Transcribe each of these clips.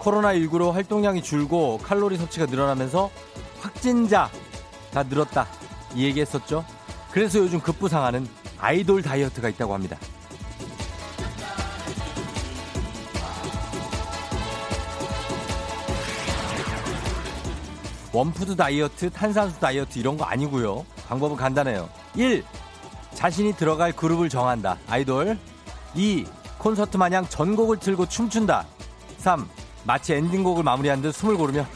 코로나19로 활동량이 줄고 칼로리 섭취가 늘어나면서 확진자 다 늘었다. 이 얘기 했었죠. 그래서 요즘 급부상하는 아이돌 다이어트가 있다고 합니다. 원푸드 다이어트, 탄산수 다이어트 이런 거 아니고요. 방법은 간단해요. 1. 자신이 들어갈 그룹을 정한다. 아이돌. 2. 콘서트 마냥 전곡을 틀고 춤춘다. 3. 마치 엔딩곡을 마무리한 듯 숨을 고르며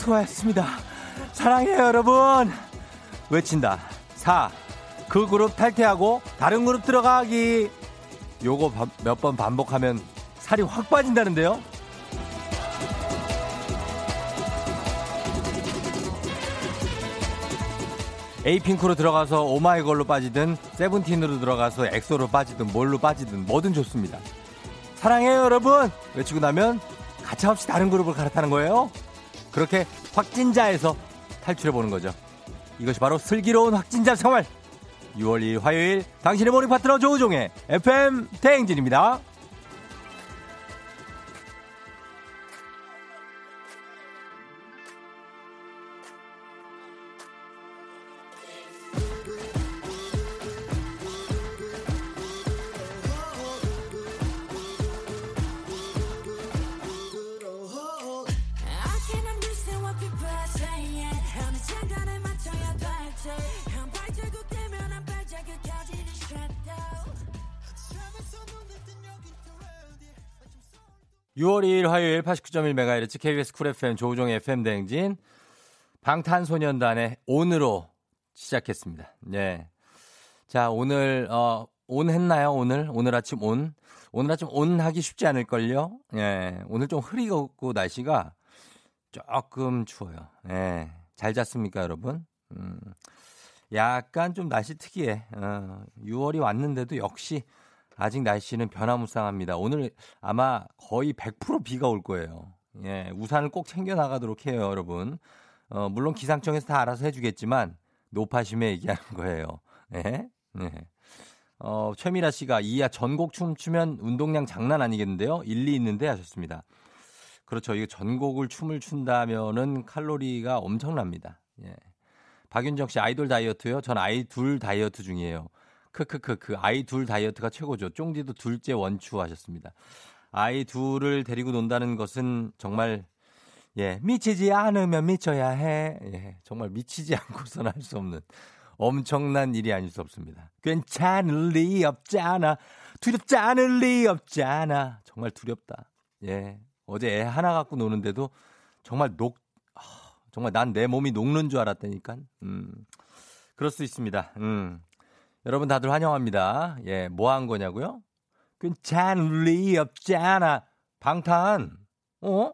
수고하셨습니다. 사랑해요 여러분. 외친다. 4. 그 그룹 탈퇴하고 다른 그룹 들어가기. 요거 몇 번 반복하면 살이 확 빠진다는데요. 에이핑크로 들어가서 오마이걸로 빠지든 세븐틴으로 들어가서 엑소로 빠지든 뭘로 빠지든 뭐든 좋습니다. 사랑해요 여러분 외치고 나면 가차없이 다른 그룹을 갈아타는 거예요. 그렇게 확진자에서 탈출해 보는 거죠. 이것이 바로 슬기로운 확진자 생활. 6월 2일 화요일 당신의 morning 파트너 조우종의 FM 대행진입니다. 6월 2일 화요일 89.1MHz KBS 쿨 FM 조우종의 FM 대행진 방탄소년단의 ON으로 시작했습니다. 네. 자, 오늘, 어, ON 했나요? 오늘? 오늘 아침 ON? 오늘 아침 ON 하기 쉽지 않을걸요? 예. 네. 오늘 좀 흐리고 날씨가 조금 추워요. 예. 네. 잘 잤습니까, 여러분? 음. 약간 좀 날씨 특이해. 어, 6월이 왔는데도 역시 아직 날씨는 변화무쌍합니다. 오늘 아마 거의 100% 비가 올 거예요. 예, 우산을 꼭 챙겨 나가도록 해요, 여러분. 어, 물론 기상청에서 다 알아서 해주겠지만 높아심에 얘기하는 거예요. 예, 네. 어, 최미라 씨가 이야 전곡 춤 추면 운동량 장난 아니겠는데요? 일리 있는데 하셨습니다. 그렇죠. 이거 전곡을 춤을 춘다면은 칼로리가 엄청납니다. 예. 박윤정 씨 아이돌 다이어트요? 전 아이 둘 다이어트 중이에요. 크크크 그 아이 둘 다이어트가 최고죠. 쫑디도 둘째 원추 하셨습니다. 아이 둘을 데리고 논다는 것은 정말 예, 미치지 않으면 미쳐야 해. 예, 정말 미치지 않고서는 할 수 없는 엄청난 일이 아닐 수 없습니다. 괜찮을 리 없잖아. 두렵지 않을 리 없잖아. 정말 두렵다. 예. 어제 애 하나 갖고 노는데도 정말 녹, 정말 난 내 몸이 녹는 줄 알았다니까. 음. 그럴 수 있습니다. 음. 여러분 다들 환영합니다. 예, 뭐 한 거냐고요? 괜찮을 리 없잖아. 방탄. 어?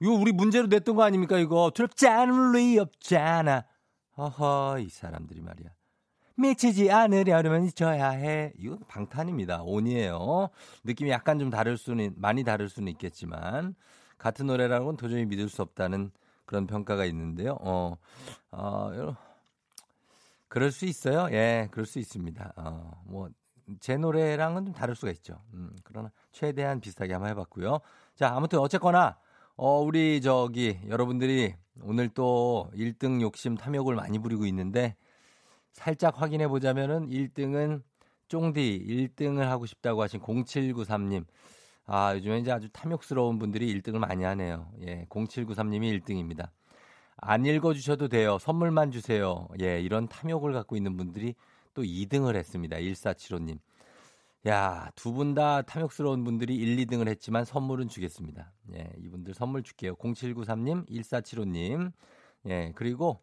이거 우리 문제로 냈던 거 아닙니까, 이거? 두렵지 않을 리 없잖아. 허허, 이 사람들이 말이야. 미치지 않으려면 잊어야 해. 이거 방탄입니다. 온이에요. 느낌이 약간 좀 다를 수는, 많이 다를 수는 있겠지만, 같은 노래라고는 도저히 믿을 수 없다는 그런 평가가 있는데요. 어, 어. 그럴 수 있어요. 예, 그럴 수 있습니다. 어, 뭐, 제 노래랑은 좀 다를 수가 있죠. 음, 그러나 최대한 비슷하게 한번 해봤고요. 자, 아무튼 어쨌거나, 어, 우리 저기 여러분들이 오늘 또 1등 욕심 탐욕을 많이 부리고 있는데 살짝 확인해 보자면은 1등은 쫑디 1등을 하고 싶다고 하신 0793님. 아, 요즘에 이제 아주 탐욕스러운 분들이 1등을 많이 하네요. 예, 0793님이 1등입니다. 안 읽어주셔도 돼요. 선물만 주세요. 예, 이런 탐욕을 갖고 있는 분들이 또 2등을 했습니다. 1475님. 야, 두 분 다 탐욕스러운 분들이 1, 2등을 했지만 선물은 주겠습니다. 예, 이분들 선물 줄게요. 0793님, 1475님. 예, 그리고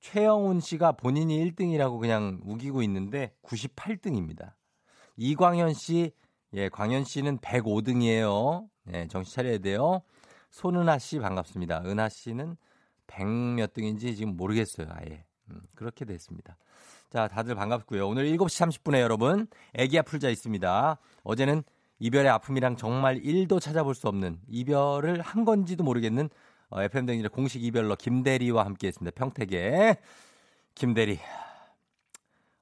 최영훈 씨가 본인이 1등이라고 그냥 우기고 있는데 98등입니다. 이광현 씨, 예, 광현 씨는 105등이에요. 예, 정신 차려야 돼요. 손은하 씨 반갑습니다. 은하 씨는 백몇 등인지 지금 모르겠어요. 아예. 음, 그렇게 됐습니다. 자, 다들 반갑고요. 오늘 7시 30분에 여러분, 애기야 풀자 있습니다. 어제는 이별의 아픔이랑 정말 1도 찾아볼 수 없는 이별을 한 건지도 모르겠는 어, FM댕진의 공식 이별러 김대리와 함께 했습니다. 평택에. 김대리.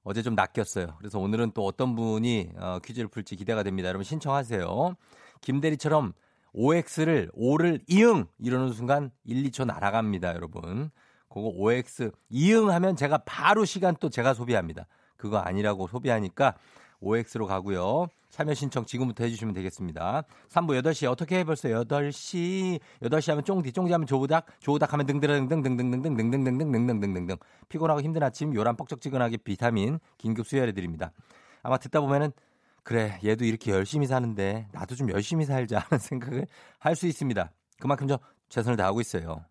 어제 좀 낚였어요. 그래서 오늘은 또 어떤 분이 어, 퀴즈를 풀지 기대가 됩니다. 여러분 신청하세요. 김대리처럼 OX를 O를 이응 이러는 순간 1, 2초 날아갑니다, 여러분. 그거 OX 이응 하면 제가 바로 시간 또 제가 소비합니다. 그거 아니라고 소비하니까 OX로 가고요. 참여 신청 지금부터 해주시면 되겠습니다. 3부 8시 어떻게 해 벌써 8시 8시 하면 쫑디 쫑디 하면 조우닥 조우닥 하면 등등등등등등등등등등등등등등등 피곤하고 힘든 아침 요란 뻑적지근하게 비타민 긴급 수혈해 드립니다. 아마 듣다 보면은 그래 얘도 이렇게 열심히 사는데 나도 좀 열심히 살자 하는 생각을 할 수 있습니다. 그만큼 저 최선을 다하고 있어요.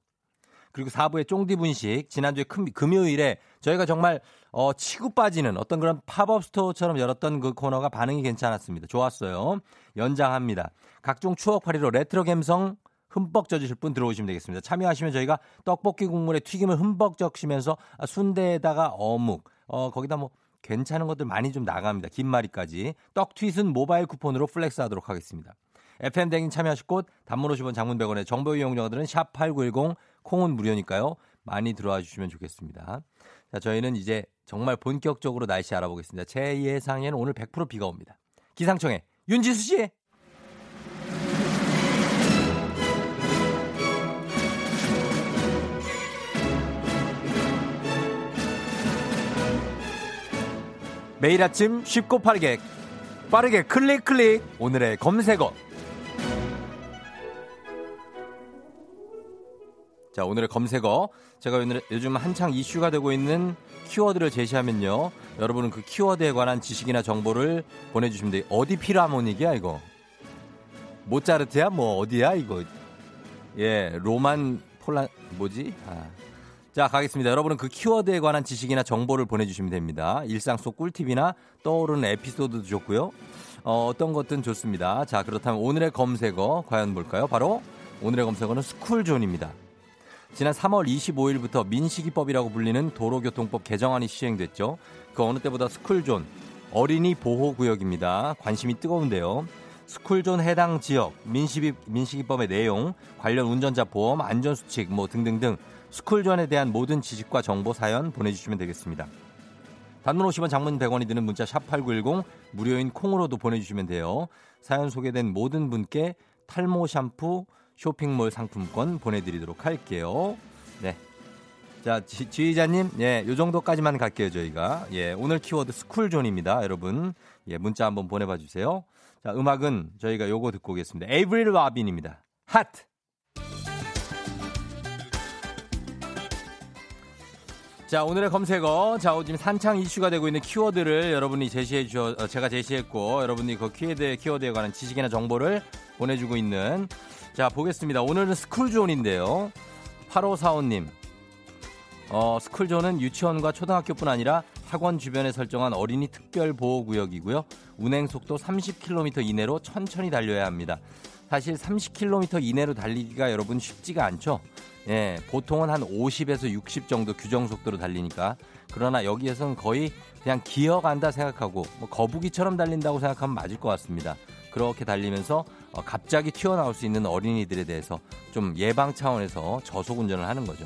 그리고 4부의 쫑디 분식 지난주에 금, 금요일에 저희가 정말 어, 치고 빠지는 어떤 그런 pop-up store처럼 열었던 그 코너가 반응이 괜찮았습니다. 좋았어요. 연장합니다. 각종 추억팔이로 레트로 감성 흠뻑 젖으실 분 들어오시면 되겠습니다. 참여하시면 저희가 떡볶이 국물에 튀김을 흠뻑 적시면서 순대에다가 어묵, 어, 거기다 뭐 괜찮은 것들 많이 좀 나갑니다. 김말이까지. 떡튀순 모바일 쿠폰으로 flex 하도록 하겠습니다. FM 대행진 참여하실 곳 단문 50원 장문 100원의 정보 이용료들은 샵 8910 콩은 무료니까요. 많이 들어와 주시면 좋겠습니다. 자, 저희는 이제 정말 본격적으로 날씨 알아보겠습니다. 제 예상에는 오늘 100% 비가 옵니다. 기상청에 윤지수 씨! 매일 아침 쉽고 빠르게 빠르게 클릭 클릭 오늘의 검색어 자, 오늘의 검색어. 제가 요즘 한창 이슈가 되고 있는 키워드를 제시하면요. 여러분은 그 키워드에 관한 지식이나 정보를 보내주시면 돼요. 어디 필하모닉이야, 이거? 모차르트야? 뭐, 어디야, 이거? 예, 로만 폴란, 뭐지? 아. 자, 가겠습니다. 여러분은 그 키워드에 관한 지식이나 정보를 보내주시면 됩니다. 일상 속 꿀팁이나 떠오르는 에피소드도 좋고요. 어, 어떤 것든 좋습니다. 자, 그렇다면 오늘의 검색어, 과연 뭘까요? 바로 오늘의 검색어는 스쿨존입니다. 지난 3월 25일부터 민식이법이라고 불리는 도로교통법 개정안이 시행됐죠. 그 어느 때보다 스쿨존 어린이 보호구역입니다. 관심이 뜨거운데요. 스쿨존 해당 지역 민식이, 민식이법의 내용 관련 운전자 보험 안전수칙 뭐 등등등 스쿨존에 대한 모든 지식과 정보 사연 보내주시면 되겠습니다. 단문 50원 장문 100원이 드는 문자 샵 8910 무료인 콩으로도 보내주시면 돼요. 사연 소개된 모든 분께 탈모 샴푸 쇼핑몰 상품권 보내드리도록 할게요. 네. 자, 지, 지휘자님, 예, 요 정도까지만 갈게요, 저희가. 예, 오늘 키워드 스쿨존입니다, 여러분. 예, 문자 한번 보내봐 주세요. 자, 음악은 저희가 요거 듣고 오겠습니다. 에이브릴 라빈입니다. 핫! 자, 오늘의 검색어. 자, 지금 산창 이슈가 되고 있는 키워드를 여러분이 제시해 주어, 어, 제가 제시했고, 여러분이 그 키워드, 키워드에 관한 지식이나 정보를 보내주고 있는 자, 보겠습니다. 오늘은 스쿨존인데요. 8545님. 어, 스쿨존은 유치원과 초등학교뿐 아니라 학원 주변에 설정한 어린이 특별 보호 구역이고요. 운행 속도 30km 이내로 천천히 달려야 합니다. 사실 30km 이내로 달리기가 여러분 쉽지가 않죠. 예, 보통은 한 50에서 60 정도 규정 속도로 달리니까. 그러나 여기에서는 거의 그냥 기어간다 생각하고 뭐 거북이처럼 달린다고 생각하면 맞을 것 같습니다. 그렇게 달리면서 어, 갑자기 튀어나올 수 있는 어린이들에 대해서 좀 예방 차원에서 저속 운전을 하는 거죠.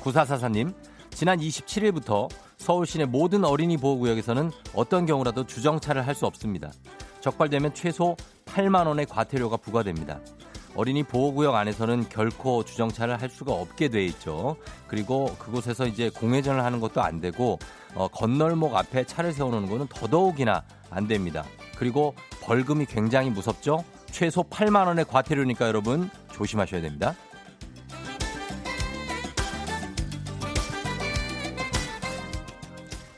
구사사사님, 지난 27일부터 서울 시내 모든 어린이 보호구역에서는 어떤 경우라도 주정차를 할 수 없습니다. 적발되면 최소 8만 원의 과태료가 부과됩니다. 어린이 보호구역 안에서는 결코 주정차를 할 수가 없게 돼 있죠. 그리고 그곳에서 이제 공회전을 하는 것도 안 되고 어, 건널목 앞에 차를 세워놓는 것은 더더욱이나 안 됩니다. 그리고 벌금이 굉장히 무섭죠. 최소 8만 원의 과태료니까 여러분 조심하셔야 됩니다.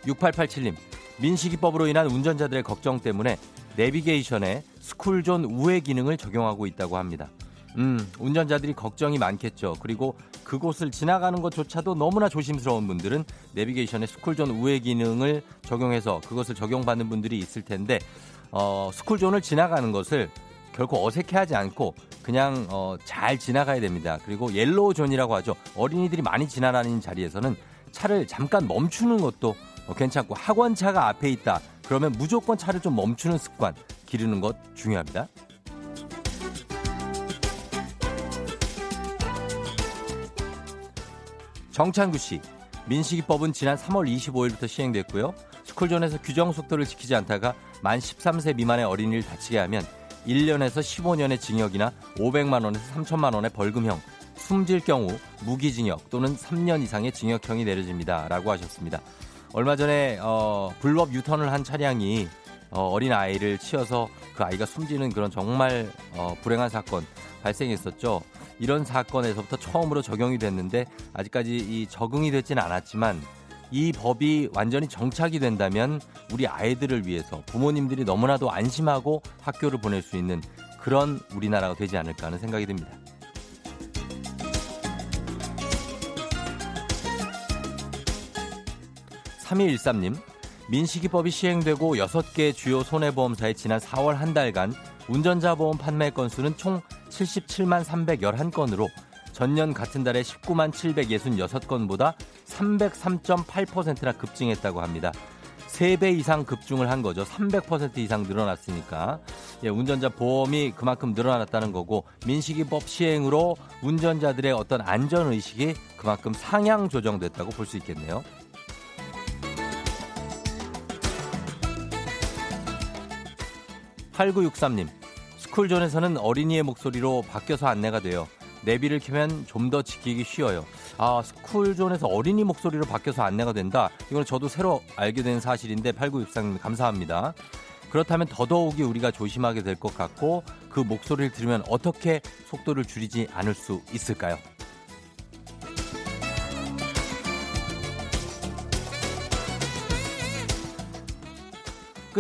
6887님, 민식이법으로 인한 운전자들의 걱정 때문에 내비게이션에 스쿨존 우회 기능을 적용하고 있다고 합니다. 음, 운전자들이 걱정이 많겠죠. 그리고 그곳을 지나가는 것조차도 너무나 조심스러운 분들은 내비게이션에 스쿨존 우회 기능을 적용해서 그것을 적용받는 분들이 있을 텐데 어, 스쿨존을 지나가는 것을 결코 어색해하지 않고 그냥 어, 잘 지나가야 됩니다. 그리고 yellow zone이라고 하죠. 어린이들이 많이 지나다니는 자리에서는 차를 잠깐 멈추는 것도 어, 괜찮고 학원차가 앞에 있다. 그러면 무조건 차를 좀 멈추는 습관 기르는 것 중요합니다. 정찬구 씨. 민식이법은 지난 3월 25일부터 시행됐고요. 스쿨존에서 규정 속도를 지키지 않다가 만 13세 미만의 어린이를 다치게 하면 1년에서 15년의 징역이나 500만 원에서 3천만 원의 벌금형, 숨질 경우 무기징역 또는 3년 이상의 징역형이 내려집니다. 라고 하셨습니다. 얼마 전에 어, 불법 유턴을 한 차량이 어, 린 아이를 치어서 그 아이가 숨지는 그런 정말 어, 불행한 사건 발생했었죠. 이런 사건에서부터 처음으로 적용이 됐는데 아직까지 이 적응이 됐지는 않았지만 이 법이 완전히 정착이 된다면 우리 아이들을 위해서 부모님들이 너무나도 안심하고 학교를 보낼 수 있는 그런 우리나라가 되지 않을까 하는 생각이 듭니다. 3213님, 민식이법이 시행되고 6개 주요 손해보험사의 지난 4월 한 달간 운전자 보험 판매 건수는 총 77만 311건으로 전년 같은 달에 19만 766건보다 303.8%나 급증했다고 합니다. 3배 이상 급증을 한 거죠. 300% 이상 늘어났으니까. 예, 운전자 보험이 그만큼 늘어났다는 거고 민식이법 시행으로 운전자들의 어떤 안전 의식이 그만큼 상향 조정됐다고 볼 수 있겠네요. 8963님, 스쿨존에서는 어린이의 목소리로 바뀌어서 안내가 돼요. 내비를 켜면 좀 더 지키기 쉬워요. 아, 스쿨존에서 어린이 목소리로 바뀌어서 안내가 된다. 이건 저도 새로 알게 된 사실인데 8963님 감사합니다. 그렇다면 더더욱이 우리가 조심하게 될 것 같고 그 목소리를 들으면 어떻게 속도를 줄이지 않을 수 있을까요?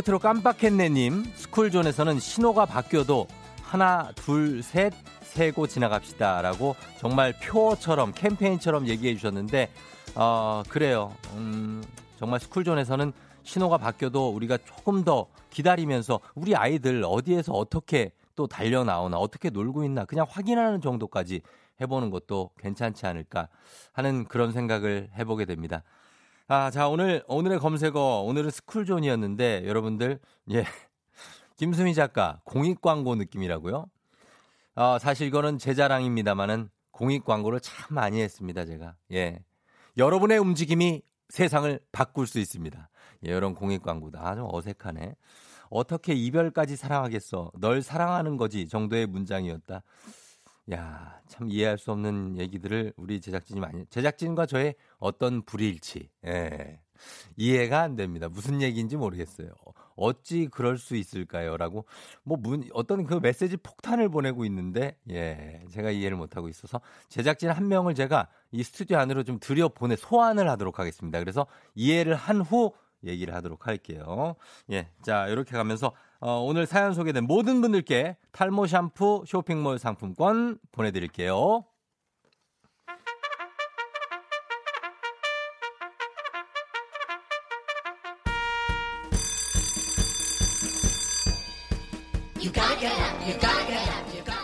끝으로 깜빡했네님 스쿨존에서는 신호가 바뀌어도 하나 둘 셋 세고 지나갑시다 라고 정말 표어처럼 캠페인처럼 얘기해 주셨는데 어, 그래요. 음, 정말 스쿨존에서는 신호가 바뀌어도 우리가 조금 더 기다리면서 우리 아이들 어디에서 어떻게 또 달려 나오나 어떻게 놀고 있나 그냥 확인하는 정도까지 해보는 것도 괜찮지 않을까 하는 그런 생각을 해보게 됩니다. 아, 자, 오늘, 오늘의 검색어, 오늘은 스쿨존이었는데, 여러분들, 예. 김수미 작가, 공익 광고 느낌이라고요? 어, 사실 이거는 제 자랑입니다만은 공익 광고를 참 많이 했습니다, 제가. 예. 여러분의 움직임이 세상을 바꿀 수 있습니다. 예, 이런 공익 광고도 아주 어색하네. 어떻게 이별까지 사랑하겠어? 널 사랑하는 거지 정도의 문장이었다. 야, 참 이해할 수 없는 얘기들을 우리 제작진이 많이, 제작진과 저의 어떤 불일치, 예. 이해가 안 됩니다. 무슨 얘기인지 모르겠어요. 어찌 그럴 수 있을까요? 라고 뭐 문, 어떤 그 메시지 폭탄을 보내고 있는데 예, 제가 이해를 못 하고 있어서 제작진 한 명을 제가 이 스튜디오 안으로 좀 들여 보내 소환을 하도록 하겠습니다. 그래서 이해를 한 후 얘기를 하도록 할게요. 예. 자, 이렇게 가면서 어, 오늘 사연 소개된 모든 분들께 탈모 샴푸 쇼핑몰 상품권 보내 드릴게요.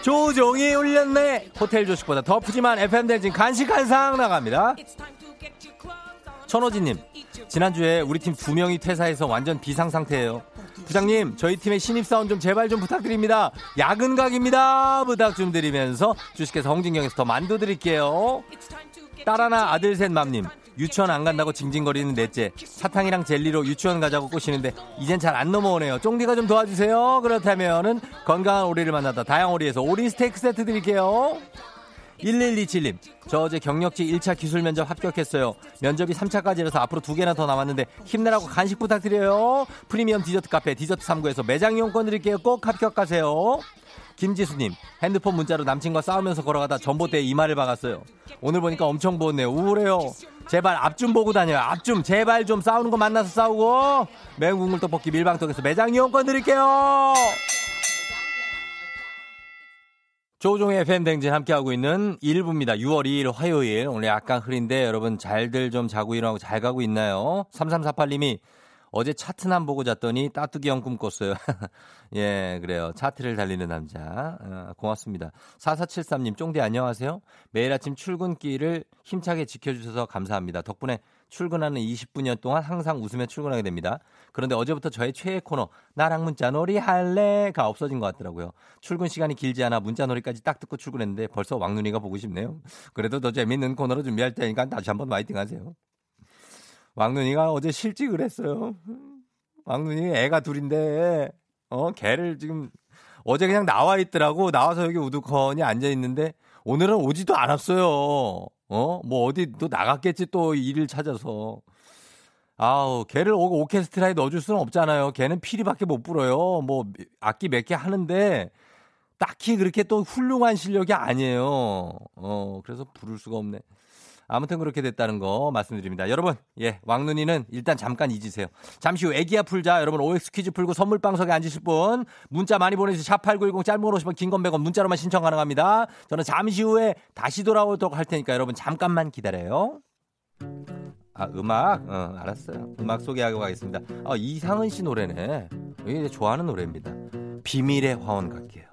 조종이 울렸네. 호텔 조식보다 더 푸짐한 FM 댕진 간식 한상 나갑니다. 천호진님, 지난주에 우리 팀 두 명이 퇴사해서 완전 비상 상태예요. 부장님, 저희 팀의 신입사원 좀 제발 좀 부탁드립니다. 야근 각입니다. 부탁 좀 드리면서 주식회사 홍진경에서 더 만두 드릴게요. 딸 하나 아들 셋 맘님, 유치원 안 간다고 징징거리는 넷째 사탕이랑 젤리로 유치원 가자고 꼬시는데 이젠 잘 안 넘어오네요. 쫑디가 좀 도와주세요. 그렇다면은 건강한 오리를 만나다 다양오리에서 오리 스테이크 세트 드릴게요. 1127님, 저 어제 경력직 1차 기술 면접 합격했어요. 면접이 3차까지라서 앞으로 두 개나 더 남았는데 힘내라고 간식 부탁드려요. 프리미엄 디저트 카페 디저트 3구에서 매장 이용권 드릴게요. 꼭 합격하세요. 김지수님, 핸드폰 문자로 남친과 싸우면서 걸어가다 전봇대에 이마를 박았어요. 오늘 보니까 엄청 부었네요. 우울해요. 제발 앞 좀 보고 다녀요. 앞 좀 제발 좀 싸우는 거 만나서 싸우고 매운 국물 떡볶이 밀방떡에서 매장 이용권 드릴게요. 조종의 FM 댕진 함께하고 있는 1부입니다. 6월 2일 화요일. 오늘 약간 흐린데 여러분 잘들 좀 자고 일어나고 잘 가고 있나요? 3348님이 어제 차트남 보고 잤더니 따뚜기 형 꿈 꿨어요. 예, 그래요. 차트를 달리는 남자. 어, 고맙습니다. 4473님, 쫑디 안녕하세요. 매일 아침 출근길을 힘차게 지켜주셔서 감사합니다. 덕분에 출근하는 20분여 동안 항상 웃으며 출근하게 됩니다. 그런데 어제부터 저의 최애 코너, 나랑 문자놀이 할래가 없어진 것 같더라고요. 출근 시간이 길지 않아 문자놀이까지 딱 듣고 출근했는데 벌써 왕눈이가 보고 싶네요. 그래도 더 재밌는 코너로 준비할 테니까 다시 한번 화이팅 하세요. 왕눈이가 어제 실직을 했어요. 왕눈이 애가 둘인데, 어, 개를 지금, 어제 그냥 나와 있더라고. 나와서 여기 우두커니 앉아 있는데, 오늘은 오지도 않았어요. 어, 뭐 어디 또 나갔겠지 또 일을 찾아서. 아우, 걔를 오케스트라에 넣어줄 수는 없잖아요. 걔는 피리밖에 못 불어요. 뭐, 악기 몇 개 하는데, 딱히 그렇게 또 훌륭한 실력이 아니에요. 어, 그래서 부를 수가 없네. 아무튼 그렇게 됐다는 거 말씀드립니다. 여러분, 예, 왕눈이는 일단 잠깐 잊으세요. 잠시 후 애기야 풀자. 여러분, OX 퀴즈 풀고 선물 방석에 앉으실 분, 문자 많이 보내주세요. 샵8910 짧은 걸 오시면 긴건 100원 문자로만 신청 가능합니다. 저는 잠시 후에 다시 돌아오도록 할 테니까 여러분 잠깐만 기다려요. 아, 음악? 어, 알았어요. 음악 소개하고 가겠습니다. 아, 이상은 씨 노래네. 이게 좋아하는 노래입니다. 비밀의 화원 갈게요.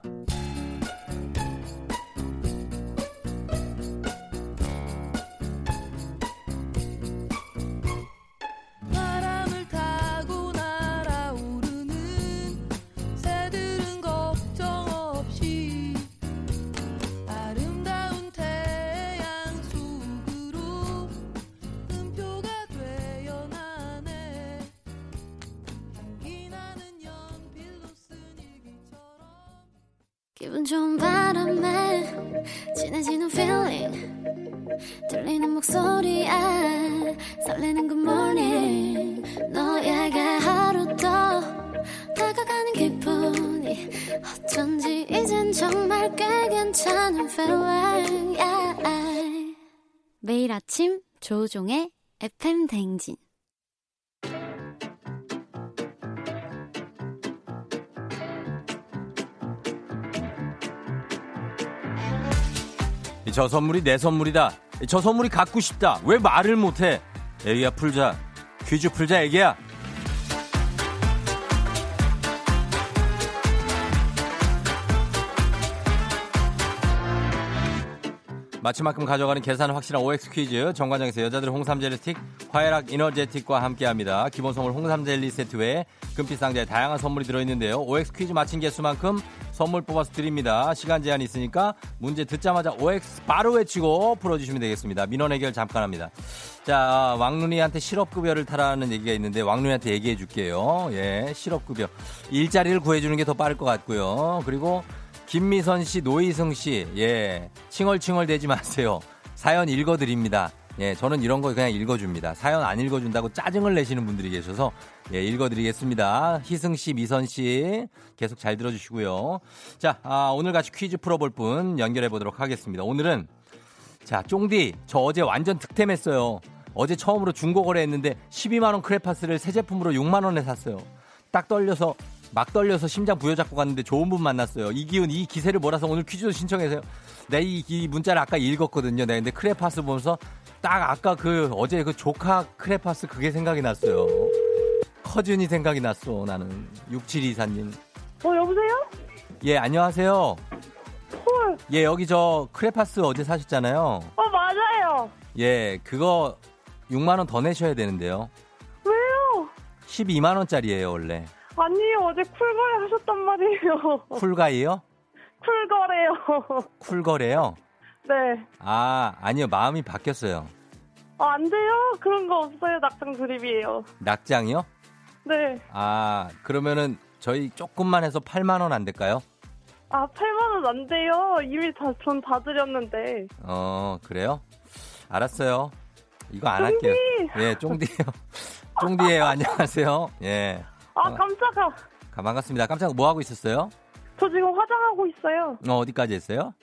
선물이 내 선물이다. 저 선물이 갖고 싶다. 왜 말을 못해? 애기야 풀자. 퀴즈 풀자 애기야. 마치만큼 가져가는 계산 확실한 OX 퀴즈 정관장에서 여자들 홍삼 젤리 스틱 화해락 이너제틱과 함께합니다. 기본 선물 홍삼 젤리 세트 외에 금빛 상자에 다양한 선물이 들어있는데요. OX 퀴즈 마친 개수만큼 선물 뽑아서 드립니다. 시간 제한이 있으니까 문제 듣자마자 OX 바로 외치고 풀어주시면 되겠습니다. 민원 해결 잠깐 합니다. 자 왕눈이한테 실업급여를 타라는 얘기가 있는데 왕눈이한테 얘기해 줄게요. 예 실업급여 일자리를 구해주는 게 더 빠를 것 같고요. 그리고 김미선 씨, 노희승 씨, 예, 칭얼칭얼 대지 마세요. 사연 읽어드립니다. 예, 저는 이런 거 그냥 읽어줍니다. 사연 안 읽어준다고 짜증을 내시는 분들이 계셔서, 예, 읽어드리겠습니다. 희승 씨, 미선 씨, 계속 잘 들어주시고요. 자, 아, 오늘 같이 퀴즈 풀어볼 분 연결해 보도록 하겠습니다. 오늘은, 자, 쫑디, 저 어제 완전 득템했어요. 어제 처음으로 중고 거래 했는데 12만원 크레파스를 새 제품으로 6만원에 샀어요. 딱 떨려서 막 떨려서 심장 부여잡고 갔는데 좋은 분 만났어요. 이 기운, 이 기세를 몰아서 오늘 퀴즈도 신청해서요. 내 이, 이 문자를 아까 읽었거든요. 네, 근데 크레파스 보면서 딱 아까 그 어제 그 조카 크레파스 그게 생각이 났어요. 커준이 생각이 났어, 나는. 6724님. 어, 여보세요? 예, 안녕하세요. 헐. 예, 여기 저 크레파스 어제 사셨잖아요. 어, 맞아요. 예, 그거 6만 원 더 내셔야 되는데요. 왜요? 12만 원짜리예요, 원래. 아니요, 어제 쿨거래 하셨단 말이에요. 쿨가이요? 쿨거래요. 쿨거래요? 네. 아, 아니요. 마음이 바뀌었어요. 아, 안 돼요? 그런 거 없어요. 낙장 드립이에요. 낙장이요? 네. 아, 그러면은 저희 조금만 해서 8만 원 안 될까요? 아, 8만 원 안 돼요. 이미 다, 전 다 드렸는데. 어, 그래요? 알았어요. 이거 안 쫑디! 할게요. 예, 쫑디요. 쫑디예요. 안녕하세요. 예. 아, 어. 깜짝아. 가- 반갑습니다. 깜짝 뭐 하고 있었어요? 저 지금 화장하고 있어요. 어, 어디까지 했어요?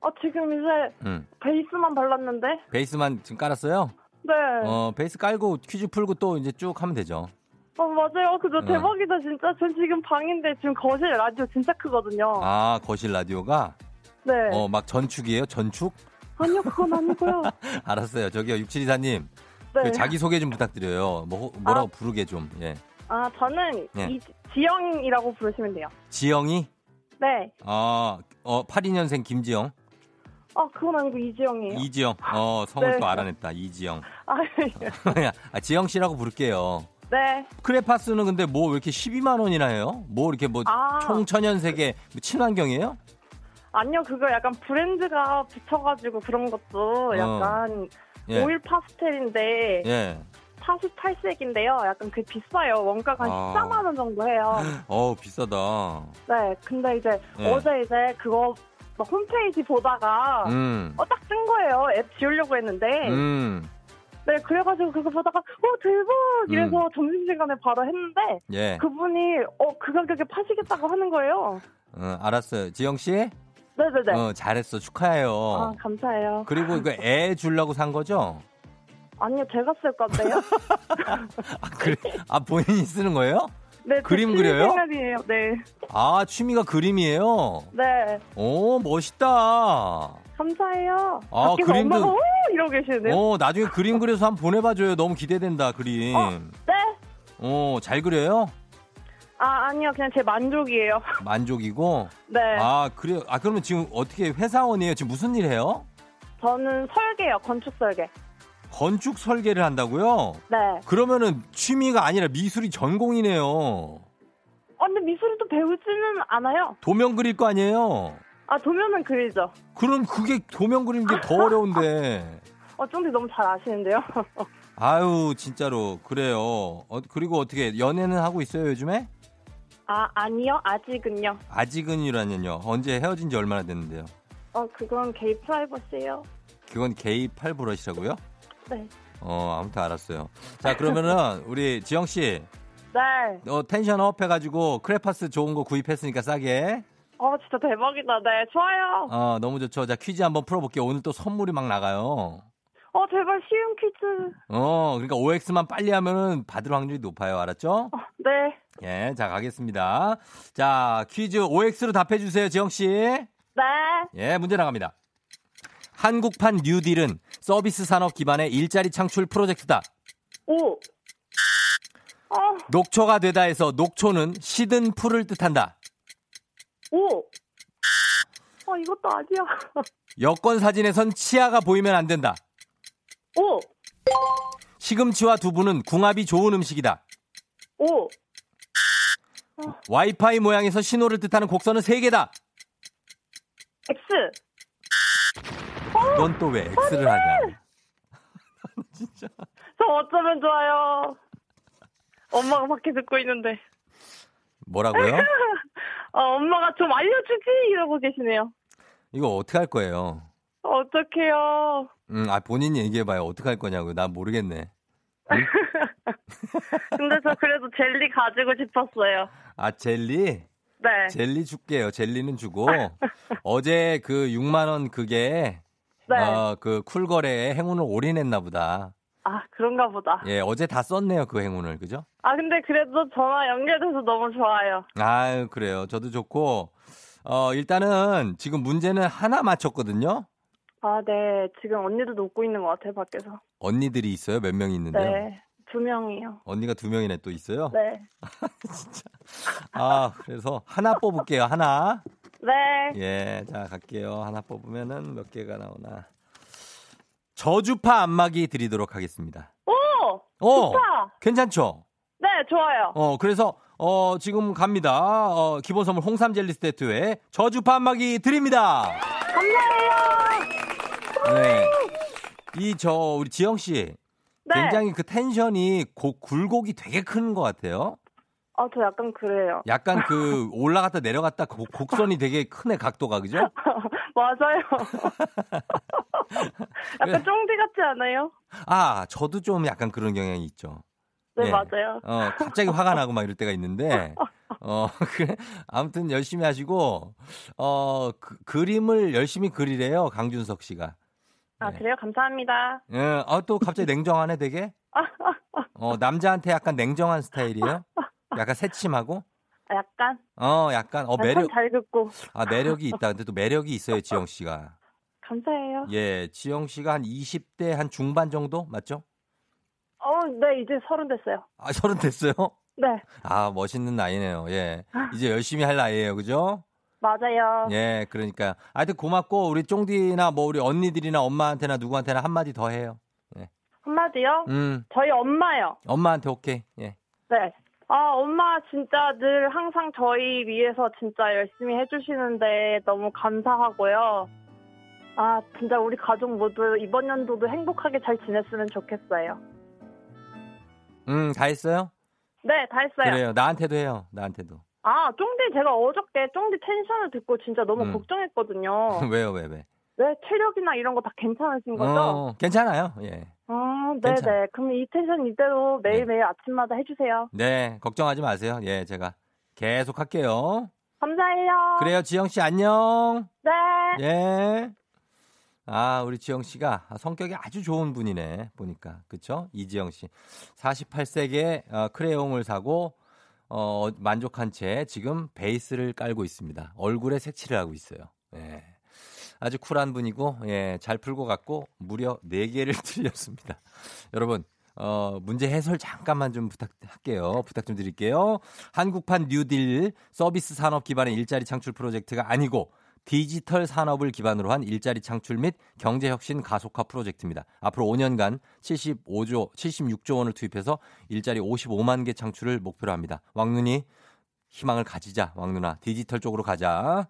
어, 지금 이제 음. 베이스만 발랐는데. 베이스만 지금 깔았어요? 네. 어, 어, 베이스 깔고 퀴즈 풀고 또 이제 쭉 하면 되죠. 맞아요. 그저 어. 대박이다, 진짜. 전 지금 방인데 지금 거실 라디오 진짜 크거든요. 아, 거실 라디오가 네. 어, 막 전축이에요? 전축? 아니요, 그건 아니고요. 알았어요. 저기요. 6724님. 네. 그 자기 소개 좀 부탁드려요. 뭐 뭐라고 부르게 좀. 예. 아, 저는 예. 이, 지영이라고 부르시면 돼요. 지영이? 네. 어, 어 82년생 김지영. 아, 그건 아니고 이지영이에요. 이지영. 어, 성을 네. 또 알아냈다. 이지영. 아, 예. 아, 지영 씨라고 부를게요. 네. 크레파스는 근데 뭐 왜 이렇게 12만 원이나 해요? 뭐 이렇게 뭐 아. 총천연 세계 뭐 친환경이에요? 아니요, 그거 약간 브랜드가 붙여가지고 그런 것도 어. 약간 예. 오일 파스텔인데 예. 48색인데요. 약간 그게 비싸요. 원가가 한 아. 14만 원 정도 해요. 어우, 비싸다. 네, 근데 이제 예. 어제 이제 그거 막 홈페이지 보다가 음. 어딱 뜬 거예요. 앱 지우려고 했는데 음. 네 그래가지고 그거 보다가 어 대박 이래서 점심시간에 바로 했는데 예. 그분이 어 그 가격에 파시겠다고 하는 거예요. 어, 알았어요. 지영 씨? 네네네. 어, 잘했어. 축하해요. 아 감사해요. 그리고 이거 애 주려고 산 거죠? 아니요 제가 쓸 건데요. 아, 그래. 아, 본인이 쓰는 거예요? 네, 제 그림 그려요? 생활이에요. 네, 아, 취미가 그림이에요? 네 오, 멋있다. 감사해요. 아, 그림도- 엄마가 오 이러고 계시네요. 어, 나중에 그림 그려서 한번 보내 봐 줘요. 너무 기대된다, 그림. 어. 네. 어, 잘 그려요? 아 아니요 그냥 제 만족이에요. 만족이고. 네. 아, 그래요? 아, 그러면 지금 어떻게 회사원이에요? 지금 무슨 일 해요? 저는 설계요 건축 설계. 건축 설계를 한다고요? 네. 그러면은 취미가 아니라 미술이 전공이네요. 어, 근데 미술을 또 배우지는 않아요. 도면 그릴 거 아니에요? 아 도면은 그리죠. 그럼 그게 도면 그리는 게 더 어려운데. 어 쫑디 너무 잘 아시는데요. 아유, 진짜로. 그래요. 어, 그리고 어떻게, 연애는 하고 있어요, 요즘에? 아 아니요 아직은요. 아직은이라뇨. 언제 헤어진 지 얼마나 됐는데요? 어 그건 개인 프라이버시예요. 그건 개인 프라이버시라고요? 네. 어, 아무튼 알았어요. 자, 그러면은, 우리 지영 씨, 네. 어, tension up 해가지고, 크레파스 좋은 거 구입했으니까 싸게. 어 진짜 대박이다. 네 좋아요. 어, 너무 좋죠. 자, 퀴즈 한번 풀어볼게요. 오늘 또 선물이 막 나가요. 어 제발 쉬운 퀴즈. 어, 그러니까 OX만 빨리 하면은 받을 확률이 높아요. 알았죠? 어, 네. 예, 자, 가겠습니다. 자, 퀴즈 OX로 답해주세요, 지영씨. 네. 예, 문제 나갑니다. 한국판 뉴딜은 서비스 산업 기반의 일자리 창출 프로젝트다. 오. 어 녹초가 되다 해서 녹초는 시든 풀을 뜻한다. 오. 어 이것도 아니야. 여권 사진에선 치아가 보이면 안 된다. 오. 시금치와 두부는 궁합이 좋은 음식이다. 오. 와이파이 모양에서 신호를 뜻하는 곡선은 세개다 X. 넌 또 왜 X를 하냐? 저 어쩌면 좋아요. 엄마가 밖에 듣고 있는데. 뭐라고요? 어, 엄마가 좀 알려주지 이러고 계시네요. 이거 어떻게 할 거예요? 어떡해요. 음, 아, 본인이 얘기해봐요. 어떻게 할 거냐고. 난 모르겠네. 근데 저 그래도 젤리 가지고 싶었어요. 아, 젤리? 네. 젤리 줄게요. 젤리는 주고. 어제 그 6만 원 그게, 네. 어, 그 쿨거래에 행운을 올인했나 보다. 아, 그런가 보다. 예, 어제 다 썼네요. 그 행운을. 그죠? 아, 근데 그래도 전화 연결돼서 너무 좋아요. 아유, 그래요. 저도 좋고. 어, 일단은 지금 문제는 하나 맞췄거든요. 아, 네. 지금 언니들도 웃고 있는 것 같아요, 밖에서. 언니들이 있어요. 몇 명 있는데요. 네. 두 명이요. 언니가 두 명이나 또 있어요. 네. 아, 그래서 하나 뽑을게요. 하나. 네. 예, 자, 갈게요. 하나 뽑으면은 몇 개가 나오나. 저주파 안마기 드리도록 하겠습니다. 오! 어, 좋다! 괜찮죠? 네, 좋아요. 어, 그래서, 어, 지금 갑니다. 어, 기본 선물 홍삼 젤리 세트에 저주파 안마기 드립니다. 감사해요! 네. 이, 저, 우리 지영 씨. 네. 굉장히 그 텐션이 곡, 굴곡이 되게 큰 것 같아요. 아, 저 약간 그래요. 약간 그 올라갔다 내려갔다 곡, 곡선이 되게 크네, 각도가, 그죠? 맞아요. 약간 쫑디 같지 않아요? 아, 저도 좀 약간 그런 경향이 있죠. 네, 예. 맞아요. 어, 갑자기 화가 나고 막 이럴 때가 있는데, 어, 그래. 아무튼 열심히 하시고, 어, 그, 그림을 열심히 그리래요, 강준석 씨가. 아, 네. 그래요? 감사합니다. 예, 아, 또 갑자기 냉정하네, 되게? 어, 남자한테 약간 냉정한 스타일이에요? 약간 새침하고? 아, 약간? 어, 약간, 어, 아, 매력, 참잘 듣고. 아, 매력이 있다. 근데 또 매력이 있어요, 지영 씨가. 감사해요. 예, 지영 씨가 한 20대 한 중반 정도? 맞죠? 어, 네, 이제 서른 됐어요. 아, 서른 됐어요? 네, 아, 멋있는 나이네요. 예. 이제 열심히 할 나이예요. 그죠? 맞아요. 예, 그러니까. 하여튼 고맙고, 우리 쫑디나 뭐 우리 언니들이나 엄마한테나 누구한테나 한마디 더 해요. 한마디요? 음, 저희 엄마요. 엄마한테 오케이. 예. 네. 아, 엄마 진짜 늘 항상 저희 위해서 진짜 열심히 해주시는데 너무 감사하고요. 아, 진짜 우리 가족 모두 이번 연도도 행복하게 잘 지냈으면 좋겠어요. 음, 다 했어요? 네, 다 했어요. 그래요. 나한테도 해요. 나한테도. 아, 쫑디 제가 어저께 쫑디 텐션을 듣고 진짜 너무 음. 걱정했거든요. 왜요, 왜, 왜? 네, 체력이나 이런 거 다 괜찮으신 거죠? 어, 괜찮아요. 예. 아, 괜찮아. 네네. 그럼 이 텐션 이대로 매일매일 아침마다 해주세요. 네, 걱정하지 마세요. 예, 제가 계속 할게요. 감사해요. 그래요, 지영 씨 안녕. 네. 예. 아, 우리 지영 씨가 성격이 아주 좋은 분이네. 보니까. 그쵸? 이지영 씨. 48세기에 어, 크레용을 사고 어, 만족한 채 지금 베이스를 깔고 있습니다. 얼굴에 색칠을 하고 있어요. 예. 아주 쿨한 분이고 예, 잘 풀고 갔고 무려 4개를 틀렸습니다. 여러분 어, 문제 해설 잠깐만 좀 부탁할게요. 부탁 좀 드릴게요. 한국판 뉴딜 서비스 산업 기반의 일자리 창출 프로젝트가 아니고 디지털 산업을 기반으로 한 일자리 창출 및 경제 혁신 가속화 프로젝트입니다. 앞으로 5년간 75조, 76조 원을 투입해서 일자리 55만 개 창출을 목표로 합니다. 왕눈이 희망을 가지자, 왕누나. 디지털 쪽으로 가자.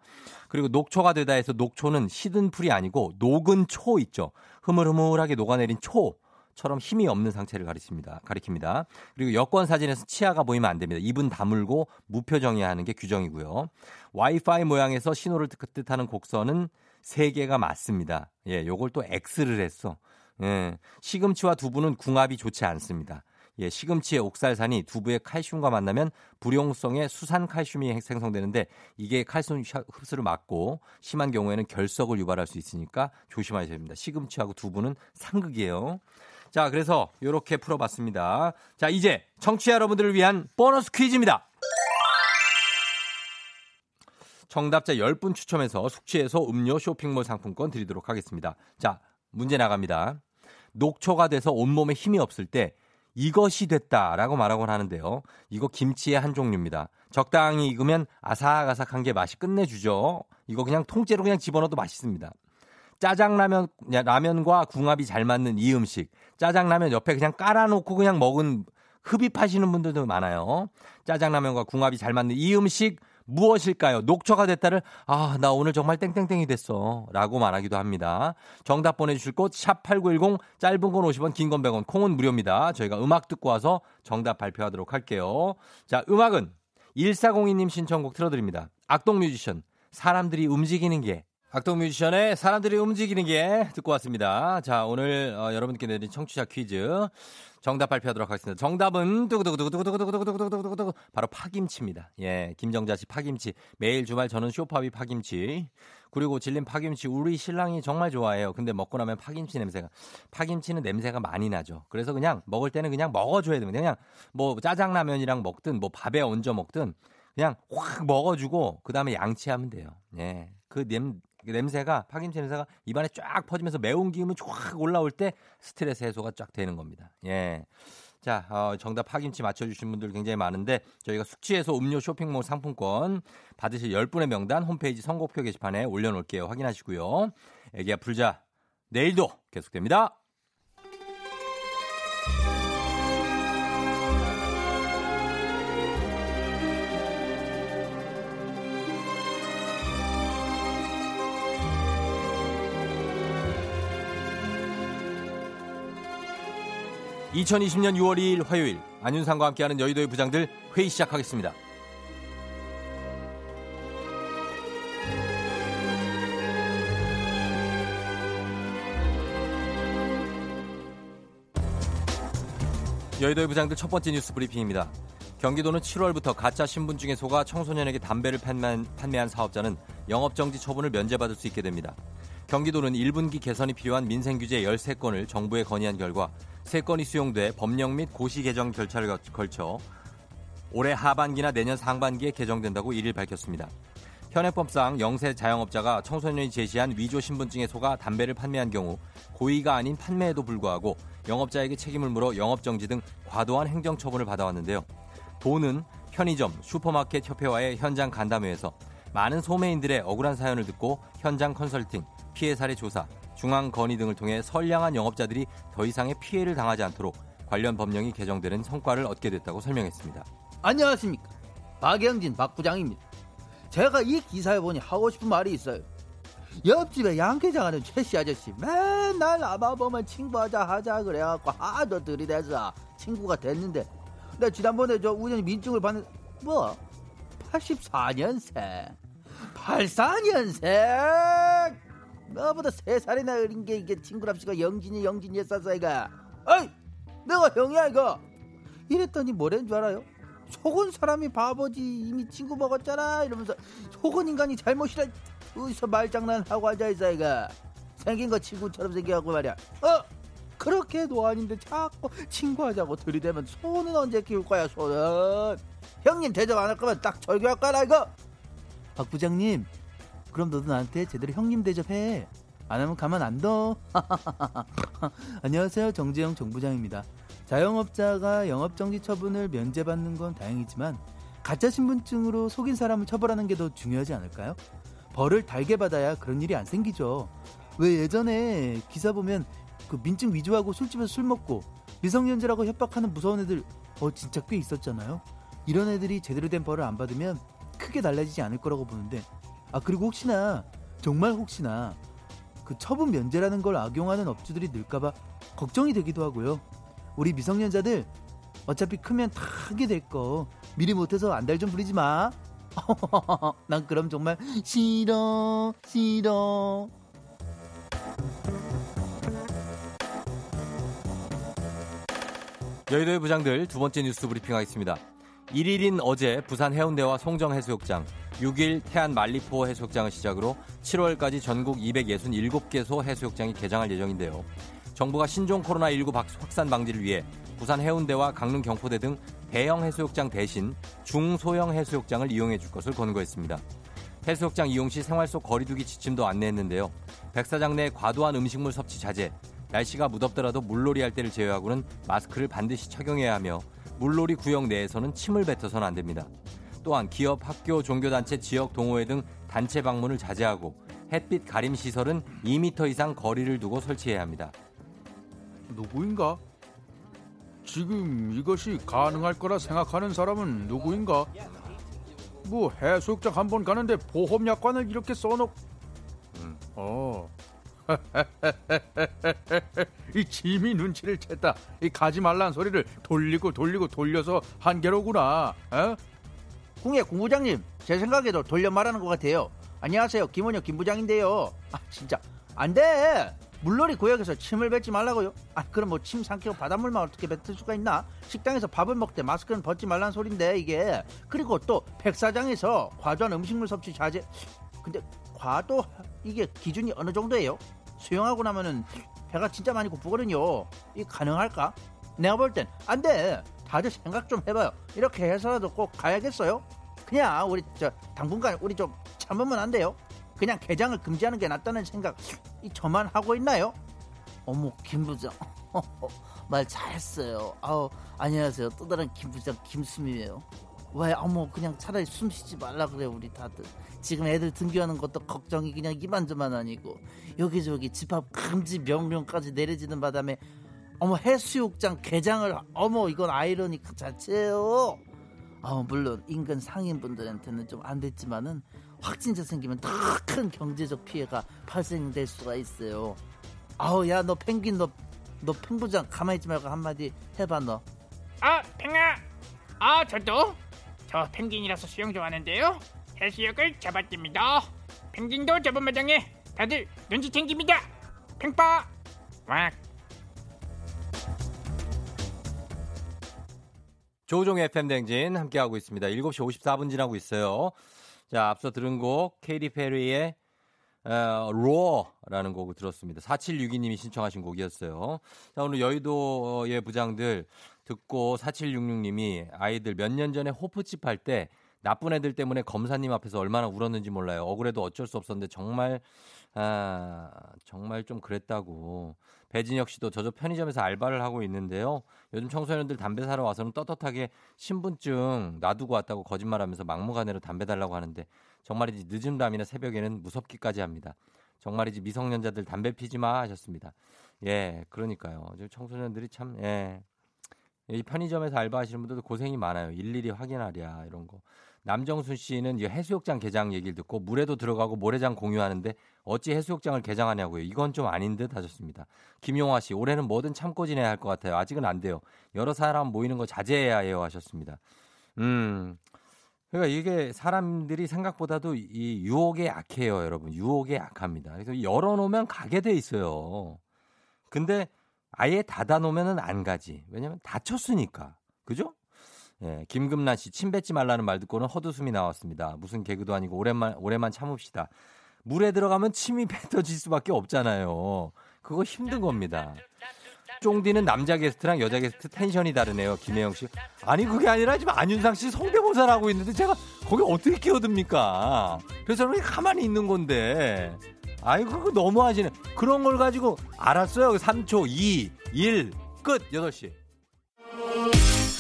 그리고 녹초가 되다 해서 녹초는 시든 풀이 아니고 녹은 초 있죠. 흐물흐물하게 녹아내린 초처럼 힘이 없는 상태를 가리킵니다. 가리킵니다. 그리고 여권 사진에서 치아가 보이면 안 됩니다. 입은 다물고 무표정해야 하는 게 규정이고요. 와이파이 모양에서 신호를 뜻- 뜻하는 곡선은 세 개가 맞습니다. 예, 요걸 또 X를 했어. 예, 시금치와 두부는 궁합이 좋지 않습니다. 예, 시금치의 옥살산이 두부의 칼슘과 만나면 불용성의 수산 칼슘이 생성되는데 이게 칼슘 흡수를 막고 심한 경우에는 결석을 유발할 수 있으니까 조심하셔야 됩니다. 시금치하고 두부는 상극이에요. 자, 그래서 이렇게 풀어봤습니다. 자, 이제 청취자 여러분들을 위한 보너스 퀴즈입니다. 정답자 10분 추첨해서 숙취해서 음료 쇼핑몰 상품권 드리도록 하겠습니다. 자, 문제 나갑니다. 녹초가 돼서 온몸에 힘이 없을 때 이것이 됐다라고 말하곤 하는데요. 이거 김치의 한 종류입니다. 적당히 익으면 아삭아삭한 게 맛이 끝내주죠. 이거 그냥 통째로 그냥 집어넣어도 맛있습니다. 짜장라면, 라면과 궁합이 잘 맞는 이 음식. 짜장라면 옆에 그냥 깔아놓고 그냥 먹은 흡입하시는 분들도 많아요. 짜장라면과 궁합이 잘 맞는 이 음식 무엇일까요? 녹초가 됐다를 아, 나 오늘 정말 땡땡땡이 됐어. 라고 말하기도 합니다. 정답 보내주실 곳, 샵8910, 짧은 건 50원, 긴 건 100원, 콩은 무료입니다. 저희가 음악 듣고 와서 정답 발표하도록 할게요. 자, 음악은 1402님 신청곡 틀어드립니다. 악동 뮤지션, 사람들이 움직이는 게. 악동 뮤지션의 사람들이 움직이는 게 듣고 왔습니다. 자, 오늘 어, 여러분께 내드린 청취자 퀴즈. 정답 발표하도록 하겠습니다. 정답은 두구두구두구두구두구두구두구두구두구 바로 파김치입니다. 예, 김정자 씨 파김치. 매일 주말 저는 소파 위 파김치. 그리고 질린 파김치 우리 신랑이 정말 좋아해요. 근데 먹고 나면 파김치 냄새가 파김치는 냄새가 많이 나죠. 그래서 그냥 먹을 때는 그냥 먹어줘야 됩니다. 그냥 뭐 짜장라면이랑 먹든 뭐 밥에 얹어 먹든 그냥 확 먹어주고 그 다음에 양치하면 돼요. 예, 그 냄, 그 냄새가 파김치 냄새가 입안에 쫙 퍼지면서 매운 기운이 쫙 올라올 때 스트레스 해소가 쫙 되는 겁니다. 예. 자, 어, 정답 파김치 맞춰주신 분들 굉장히 많은데 저희가 숙취해서 음료 쇼핑몰 상품권 받으실 10분의 명단 홈페이지 선곡표 게시판에 올려놓을게요. 확인하시고요. 애기야 불자 내일도 계속됩니다. (2020년 6월 2일) 화요일 안윤상과 함께하는 여의도의 부장들 회의 시작하겠습니다. 여의도의 부장들 첫 번째 뉴스 브리핑입니다. 경기도는 7월부터 가짜 신분증에 속아 청소년에게 담배를 판매한, 사업자는 영업정지 처분을 면제받을 수 있게 됩니다. 경기도는 1분기 개선이 필요한 민생규제 13건을 정부에 건의한 결과 3건이 수용돼 법령 및 고시 개정 절차를 거- 걸쳐 올해 하반기나 내년 상반기에 개정된다고 1일 밝혔습니다. 현행법상 영세 자영업자가 청소년이 제시한 위조 신분증에 속아 담배를 판매한 경우 고의가 아닌 판매에도 불구하고 영업자에게 책임을 물어 영업정지 등 과도한 행정처분을 받아왔는데요. 도는 편의점, 슈퍼마켓 협회와의 현장 간담회에서 많은 소매인들의 억울한 사연을 듣고 현장 컨설팅, 피해 사례 조사, 중앙 건의 등을 통해 선량한 영업자들이 더 이상의 피해를 당하지 않도록 관련 법령이 개정되는 성과를 얻게 됐다고 설명했습니다. 안녕하십니까. 박영진 박 부장입니다. 제가 이 기사에 보니 하고 싶은 말이 있어요. 옆집에 양계장 하는 최씨 아저씨 맨날 아마보면 친구하자 하자 그래갖고 하도 들이대서 친구가 됐는데 나 지난번에 저 우연히 민증을 받는 뭐 84년생 84년생 너보다 세 살이나 어린 게 이게 친구랍시가 영진이 영진이 했었어 이가. 어이 내가 형이야 이거. 이랬더니 뭐라는 줄 알아요? 속은 사람이 바보지. 이미 친구 먹었잖아. 이러면서 속은 인간이 잘못이라 어디서 말장난하고 앉아있어 이가. 생긴 거 친구처럼 생겨갖고 말이야. 어? 그렇게도 아닌데 자꾸 친구하자고 들이대면 손은 언제 키울 거야 손은 형님 대접 안 할 거면 딱 절교할 거라 이거. 박 부장님 그럼 너도 나한테 제대로 형님 대접해 안 하면 가만 안 둬 안녕하세요 정재영 정부장입니다 자영업자가 영업정지 처분을 면제받는 건 다행이지만 가짜 신분증으로 속인 사람을 처벌하는 게 더 중요하지 않을까요? 벌을 달게 받아야 그런 일이 안 생기죠. 왜 예전에 기사 보면 그 민증 위조하고 술집에서 술 먹고 미성년자라고 협박하는 무서운 애들 어 진짜 꽤 있었잖아요. 이런 애들이 제대로 된 벌을 안 받으면 크게 달라지지 않을 거라고 보는데 아 그리고 혹시나 정말 혹시나 그 처분 면제라는 걸 악용하는 업주들이 늘까봐 걱정이 되기도 하고요. 우리 미성년자들 어차피 크면 다 하게 될 거 미리 못해서 안달 좀 부리지 마. 난 그럼 정말 싫어 싫어. 여의도의 부장들 두 번째 뉴스 브리핑 하겠습니다. 1일인 어제 부산 해운대와 송정 해수욕장, 6일 태안 만리포 해수욕장을 시작으로 7월까지 전국 267개소 해수욕장이 개장할 예정인데요. 정부가 신종 코로나19 확산 방지를 위해 부산 해운대와 강릉 경포대 등 대형 해수욕장 대신 중소형 해수욕장을 이용해 줄 것을 권고했습니다. 해수욕장 이용 시 생활 속 거리두기 지침도 안내했는데요. 백사장 내 과도한 음식물 섭취 자제, 날씨가 무덥더라도 물놀이 할 때를 제외하고는 마스크를 반드시 착용해야 하며 물놀이 구역 내에서는 침을 뱉어서는 안 됩니다. 또한 기업, 학교, 종교단체, 지역 동호회 등 단체 방문을 자제하고 햇빛 가림 시설은 2m 이상 거리를 두고 설치해야 합니다. 누구인가? 지금 이것이 가능할 거라 생각하는 사람은 누구인가? 뭐 해수욕장 한 번 가는데 보험약관을 이렇게 써놓. 음. 어. 이 짐이 눈치를 챘다. 이 가지 말란 소리를 돌리고 돌리고 돌려서 한 개로구나. 어? 궁예 공부장님, 제 생각에도 돌려 말하는 것 같아요. 안녕하세요, 김원혁 김부장인데요. 아 진짜 안 돼. 물놀이 구역에서 침을 뱉지 말라고요? 아 그럼 뭐 침 삼키고 바닷물만 어떻게 뱉을 수가 있나? 식당에서 밥을 먹되 마스크는 벗지 말란 소린데 이게 그리고 또 백사장에서 과도한 음식물 섭취 자제 근데 과도 이게 기준이 어느 정도예요? 수영하고 나면은 배가 진짜 많이 고프거든요 이 가능할까? 내가 볼 땐 안 돼 다들 생각 좀 해봐요 이렇게 해서라도 꼭 가야겠어요? 그냥 우리 저 당분간 우리 좀 참으면 안 돼요? 그냥 개장을 금지하는 게 낫다는 생각 이 저만 하고 있나요? 어머 김 부장 말 잘했어요. 아우 안녕하세요. 또 다른 김 부장 김수미예요. 왜 어머 그냥 차라리 숨 쉬지 말라 그래 우리 다들 지금 애들 등교하는 것도 걱정이 그냥 이만저만 아니고 여기저기 집합 금지 명령까지 내려지는 바람에 어머 해수욕장 개장을 어머 이건 아이러니 그 자체예요. 아 물론 인근 상인분들한테는 좀 안 됐지만은 확진자 생기면 더 큰 경제적 피해가 발생될 수가 있어요. 아우 야 너 펭귄 너너 펭부장 가만히 있지 말고 한마디 해봐 너. 아 펭아 아 저도 저 펭귄이라서 수영 좋아하는데요 해수욕을 잡았답니다 펭귄도 저번 마당에 다들 눈치 챙깁니다 펭빠 왁 조종의 FM 댕진 함께하고 있습니다. 7시 54분 지나고 있어요. 자, 앞서 들은 곡 케이리 페리의 어, 로어라는 곡을 들었습니다. 4762님이 신청하신 곡이었어요. 자, 오늘 여의도의 부장들 듣고 4766님이 아이들 몇 년 전에 호프집 할 때 나쁜 애들 때문에 검사님 앞에서 얼마나 울었는지 몰라요. 억울해도 어쩔 수 없었는데 정말 아, 정말 좀 그랬다고. 배진혁 씨도 저저 편의점에서 알바를 하고 있는데요. 요즘 청소년들 담배 사러 와서는 떳떳하게 신분증 놔두고 왔다고 거짓말하면서 막무가내로 담배 달라고 하는데 정말이지 늦은 밤이나 새벽에는 무섭기까지 합니다. 정말이지 미성년자들 담배 피지 마 하셨습니다. 예, 그러니까요. 지금 청소년들이 참 예. 이 편의점에서 알바하시는 분들도 고생이 많아요. 일일이 확인하랴 이런 거. 남정순 씨는 이 해수욕장 개장 얘기를 듣고 물에도 들어가고 모래장 공유하는데 어찌 해수욕장을 개장하냐고요. 이건 좀 아닌 듯 하셨습니다. 김용화 씨, 올해는 뭐든 참고 지내야 할 것 같아요. 아직은 안 돼요. 여러 사람 모이는 거 자제해야 해요 하셨습니다. 음. 그러니까 이게 사람들이 생각보다도 이 유혹에 약해요, 여러분. 유혹에 약합니다. 그래서 열어놓으면 가게 돼 있어요. 근데 아예 닫아놓으면은 안 가지. 왜냐면 닫혔으니까. 그죠? 예, 김금란 씨, 침 뱉지 말라는 말 듣고는 헛웃음이 나왔습니다. 무슨 개그도 아니고 오랜만, 오래만 참읍시다. 물에 들어가면 침이 뱉어질 수밖에 없잖아요. 그거 힘든 겁니다. 쫑디는 남자 게스트랑 여자 게스트 텐션이 다르네요. 김혜영 씨. 아니, 그게 아니라 지금 안윤상 씨 성대모사를 하고 있는데 제가 거기 어떻게 끼어듭니까? 그래서 저는 가만히 있는 건데. 아이고, 그거 너무 하시네. 그런 걸 가지고 알았어요. 3초, 2, 1, 끝. 8시.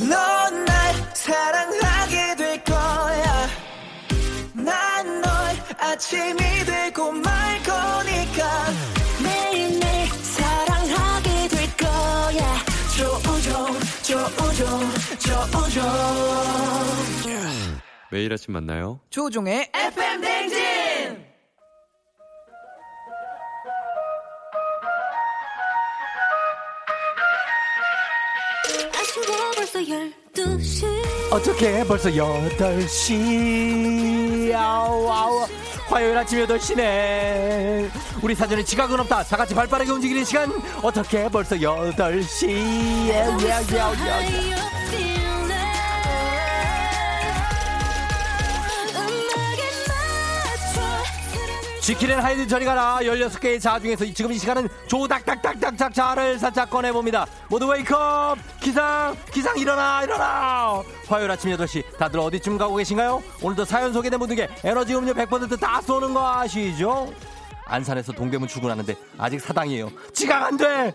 넌 날 사랑하게 될 거야. 난 널 아침이 되고 말 거니까. 매일매일 사랑하게 될 거야. 조우종, 조우종, 조우종. 매일 아침 만나요. 조우종의 FM 댕진! 벌써 12시. 어떻게 벌써 8시? 아우 아우. 화요일 아침 8시네. 우리 사전에 지각은 없다. 다 같이 발빠르게 움직이는 시간. 어떻게 벌써 8시? 예, 예, 예, 예, 지킬 앤 하이드 저리 가라 16개의 자아 중에서 지금 이 시간은 조닥닥닥닥닥 자아를 살짝 꺼내봅니다 모두 wake up 기상 기상 일어나 일어나 화요일 아침 8시 다들 어디쯤 가고 계신가요? 오늘도 사연 소개된 분들께 에너지 음료 100%다 쏘는 거 아시죠? 안산에서 동대문 출근하는데 아직 사당이에요 지각 안돼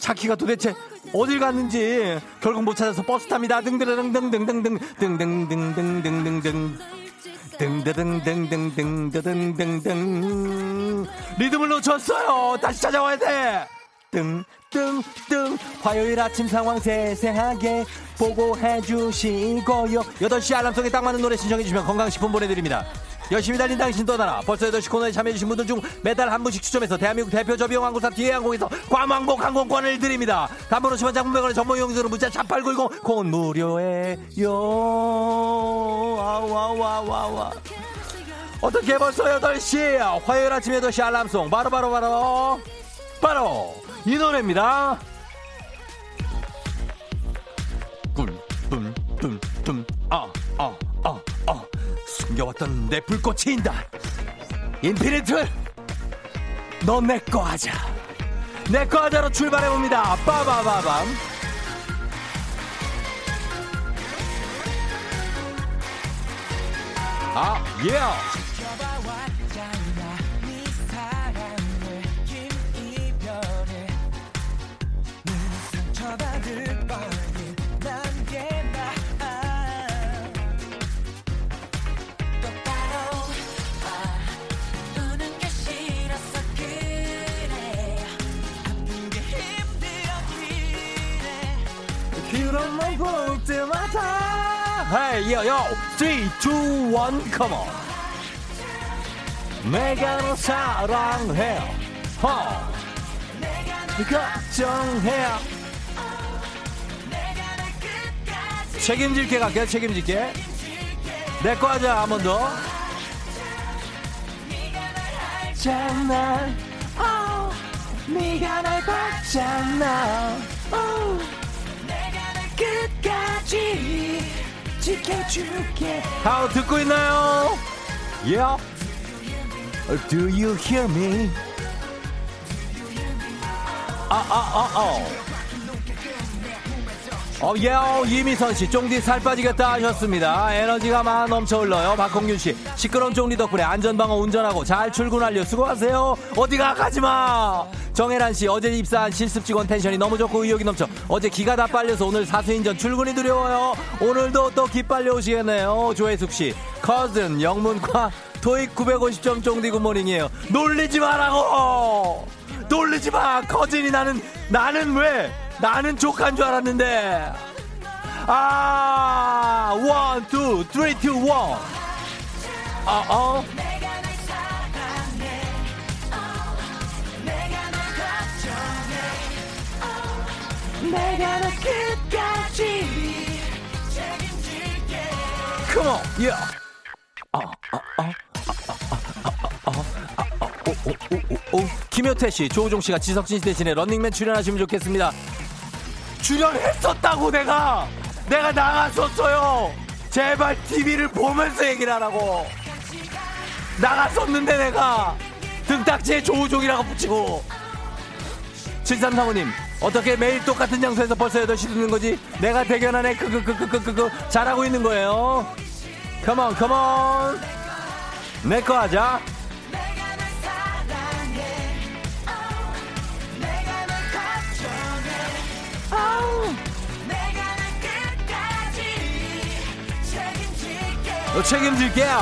차키가 도대체 어딜 갔는지 결국 못 찾아서 버스 탑니다 등등등등등등등 등등등등등 등등 등등등등등등등등 리듬을 놓쳤어요 다시 찾아와야 돼 뜬뜬뜬 화요일 아침 상황 세세하게 보고해 주시고요. 8시 알람송에 딱 맞는 노래 신청해 주시면 건강식품 보내드립니다. 열심히 달린 당신 떠나라. 벌써 8시 코너에 참여해주신 분들 중 매달 한 분씩 추첨해서 대한민국 대표 저비용 항공사 DA항공에서 괌항공 항공권을 드립니다. 단번호 시만 장문병원의 전문 이용료는 문자 4890 콩은 무료예요. 아와와와와 어떻게 벌써 8시? 화요일 아침 8시 알람송. 바로 바로 바로. 바로 이 노래입니다. 뿜뿜뿜뿜 아아 아 아. 숨겨왔던 내 불꽃이 인다. 인피니트! 너 내 거 하자. 내 거 하자로 출발해 봅니다. 빠바바밤. 아 예. 그런만 볼 때마다. 헤이 요요 3, 2, 1 컴온 내가 너 사랑해 어. 걱정해 책임질게 갈게요 책임질게. 내 거 하자 한 번더. 잖아. 어, 네가 날 봤잖아. 어. 끝까지 지켜줄게 하우 듣고 있나요? Yeah Do you hear me? 아아아 아 어, 예요, 이미선 씨, 쫑디 살 빠지겠다 하셨습니다. 에너지가 막 넘쳐 흘러요. 박홍균 씨, 시끄러운 쫑디 덕분에 안전방어 운전하고 잘 출근하려 수고하세요. 어디가 가지 마. 정혜란 씨, 어제 입사한 실습 직원 텐션이 너무 좋고 의욕이 넘쳐. 어제 기가 다 빨려서 오늘 사수인전 출근이 두려워요. 오늘도 또 기빨려 오시겠네요. 조혜숙 씨, cousin, 영문과 토익 950점 쫑디 good morning이에요. 놀리지 마라고! 놀리지 마! 커진이 나는, 나는 왜? 나는 족한 줄 알았는데. 아, one, two, three, two, one. 어, 어. 내가 너 끝까지 Come on, yeah. 어, 어, 어. 오, 오, 오, 김효태 씨, 조우종 씨가 지석진 씨 대신에 런닝맨 출연하시면 좋겠습니다. 출연했었다고 내가 내가 나갔었어요. 제발 TV를 보면서 얘기를 하라고. 나갔었는데 내가 등딱지에 조우종이라고 붙이고. 7335님 어떻게 매일 똑같은 장소에서 벌써 8시 듣는 거지? 내가 대견하네 크크크크크크 잘하고 있는 거예요. 컴온 컴온 내거 하자. 책임질게요.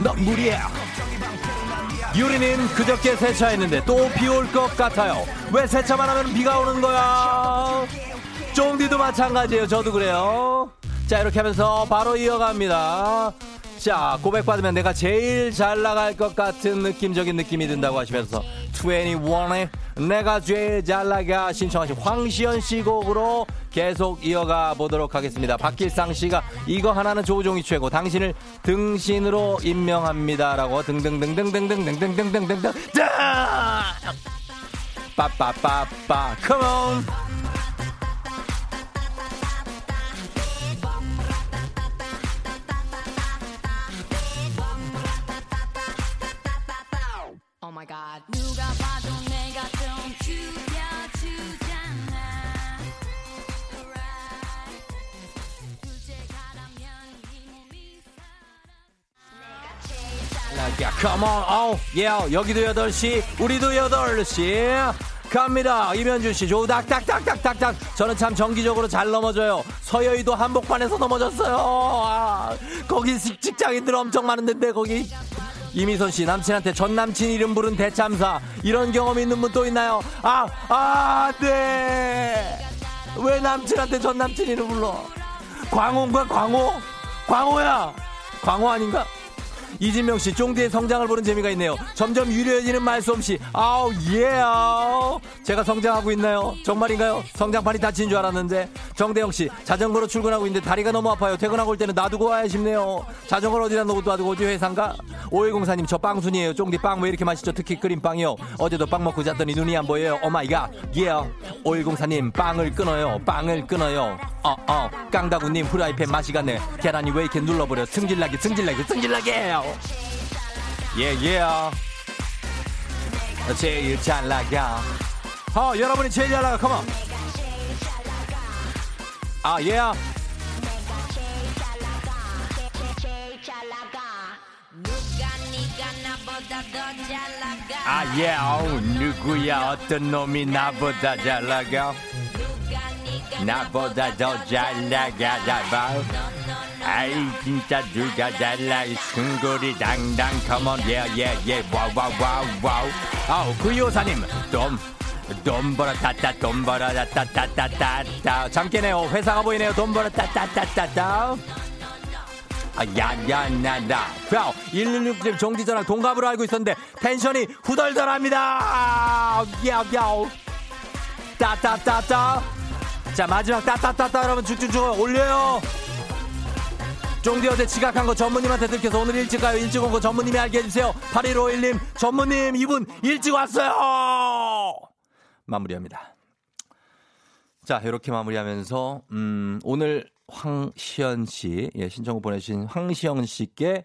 너 무리야. 유리는 그저께 세차했는데 또 비 올 것 같아요. 왜 세차만 하면 비가 오는 거야? 쫑디도 마찬가지예요. 저도 그래요. 자 이렇게 하면서 바로 이어갑니다. 자 고백받으면 내가 제일 잘 나갈 것 같은 느낌적인 느낌이 든다고 하시면서 21의 내가 제일 잘 나가 신청하신 황시연 씨 곡으로 계속 이어가 보도록 하겠습니다. 박길상 씨가 이거 하나는 조종이 최고 당신을 등신으로 임명합니다라고 등등등등등등등등등등등등 빠빠빠빠. 컴온 야, come on, oh, yeah. 여기도 8시, 우리도 8시. 갑니다. 이면준 씨, 조닥, 닥, 닥, 닥, 닥, 닥. 저는 참 정기적으로 잘 넘어져요. 서여의도 한복판에서 넘어졌어요. 아, 거기 직- 직장인들 엄청 많은데, 거기. 이미선 씨, 남친한테 전 남친 이름 부른 대참사. 이런 경험 있는 분 또 있나요? 아, 아, 네. 왜 남친한테 전 남친 이름 불러? 광호인가, 광호? 광호야! 광호 아닌가? 이진명 씨, 쫑디의 성장을 보는 재미가 있네요. 점점 유려해지는 말솜씨. 아우, 예. 아우. 제가 성장하고 있나요? 정말인가요? 성장판이 다친 줄 알았는데. 정대영 씨, 자전거로 출근하고 있는데 다리가 너무 아파요. 퇴근하고 올 때는 놔두고 와야 싶네요. 자전거를 어디다 놓고 놔두고 오지 회사인가? 오해공사님, 저 빵순이에요. 쫑디 빵 왜 이렇게 맛있죠? 특히 크림빵이요. 어제도 빵 먹고 잤더니 눈이 안 보여요. Oh my god. 예. 오해공사님, 빵을 끊어요. 빵을 끊어요. 어, 어. 깡다구님, 후라이팬 맛이 갔네. 계란이 왜 이렇게 눌러버려? 승질나게, 승질나게, 승질나게. 예, 예. 제일 잘 나가. 어, 여러분이 제일 잘 나가. 컴온. 아, 예. 아, 예. 어우, 누구야? 어떤 놈이 나보다 잘 나가? 나보다 더 잘 나가. 잡아. 아이 진짜 누가 잘나 승골이 당당 컴온 예예예 와우 와우 와우 와우 아우 구이호사님 돈돈 벌어 따따 돈 벌어 따따따 따따 잠 깨네요 회사가 보이네요 돈 벌어 따따 따따따 아, 야야나나 뼈 116집 종지전랑 동갑으로 알고 있었는데 텐션이 후덜덜합니다 야야 따따따따 자 마지막 따따따따 여러분 쭉쭉쭉 올려요 쫑디 어제 지각한 거 전무님한테 들켜서 오늘 일찍 가요. 일찍 온 거 전무님이 알게 해주세요. 8151님, 전무님, 이분 일찍 왔어요! 마무리합니다. 자, 이렇게 마무리하면서, 음, 오늘 황시연 씨, 예, 신청곡 보내주신 황시연 씨께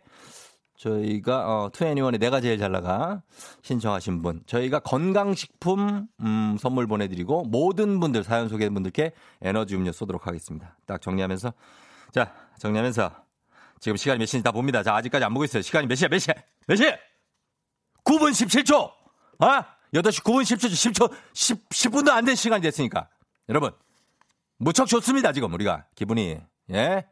저희가 어, 투애니원의 내가 제일 잘 나가 신청하신 분 저희가 건강식품 음, 선물 보내드리고 모든 분들 사연 소개된 분들께 에너지 음료 쏘도록 하겠습니다. 딱 정리하면서 자 정리하면서 지금 시간이 몇 시인지 다 봅니다. 자 아직까지 안 보고 있어요. 시간이 몇 시야 몇 시야 몇 시? 9분 17초. 아 8시 9분 17초 10초 10, 10분도 안 된 시간이 됐으니까 여러분 무척 좋습니다 지금 우리가 기분이 예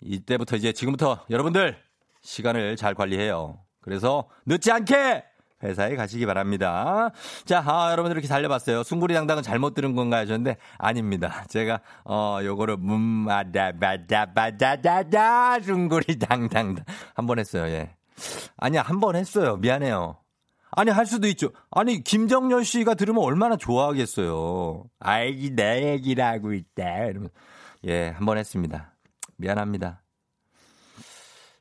이때부터 이제 지금부터 여러분들 시간을 잘 관리해요. 그래서 늦지 않게 회사에 가시기 바랍니다. 자, 아, 여러분들 이렇게 달려봤어요. 숭구리 당당은 잘못 들은 건가 하셨는데 아닙니다. 제가 어 요거를 문마다바다 바다다다 숭구리 당당 한 번 했어요. 예. 아니야 한번 했어요. 미안해요. 아니 할 수도 있죠. 아니 김정열 씨가 들으면 얼마나 좋아하겠어요. 아이기 내 얘기를 하고 있다. 이러면 예, 한 번 했습니다. 미안합니다.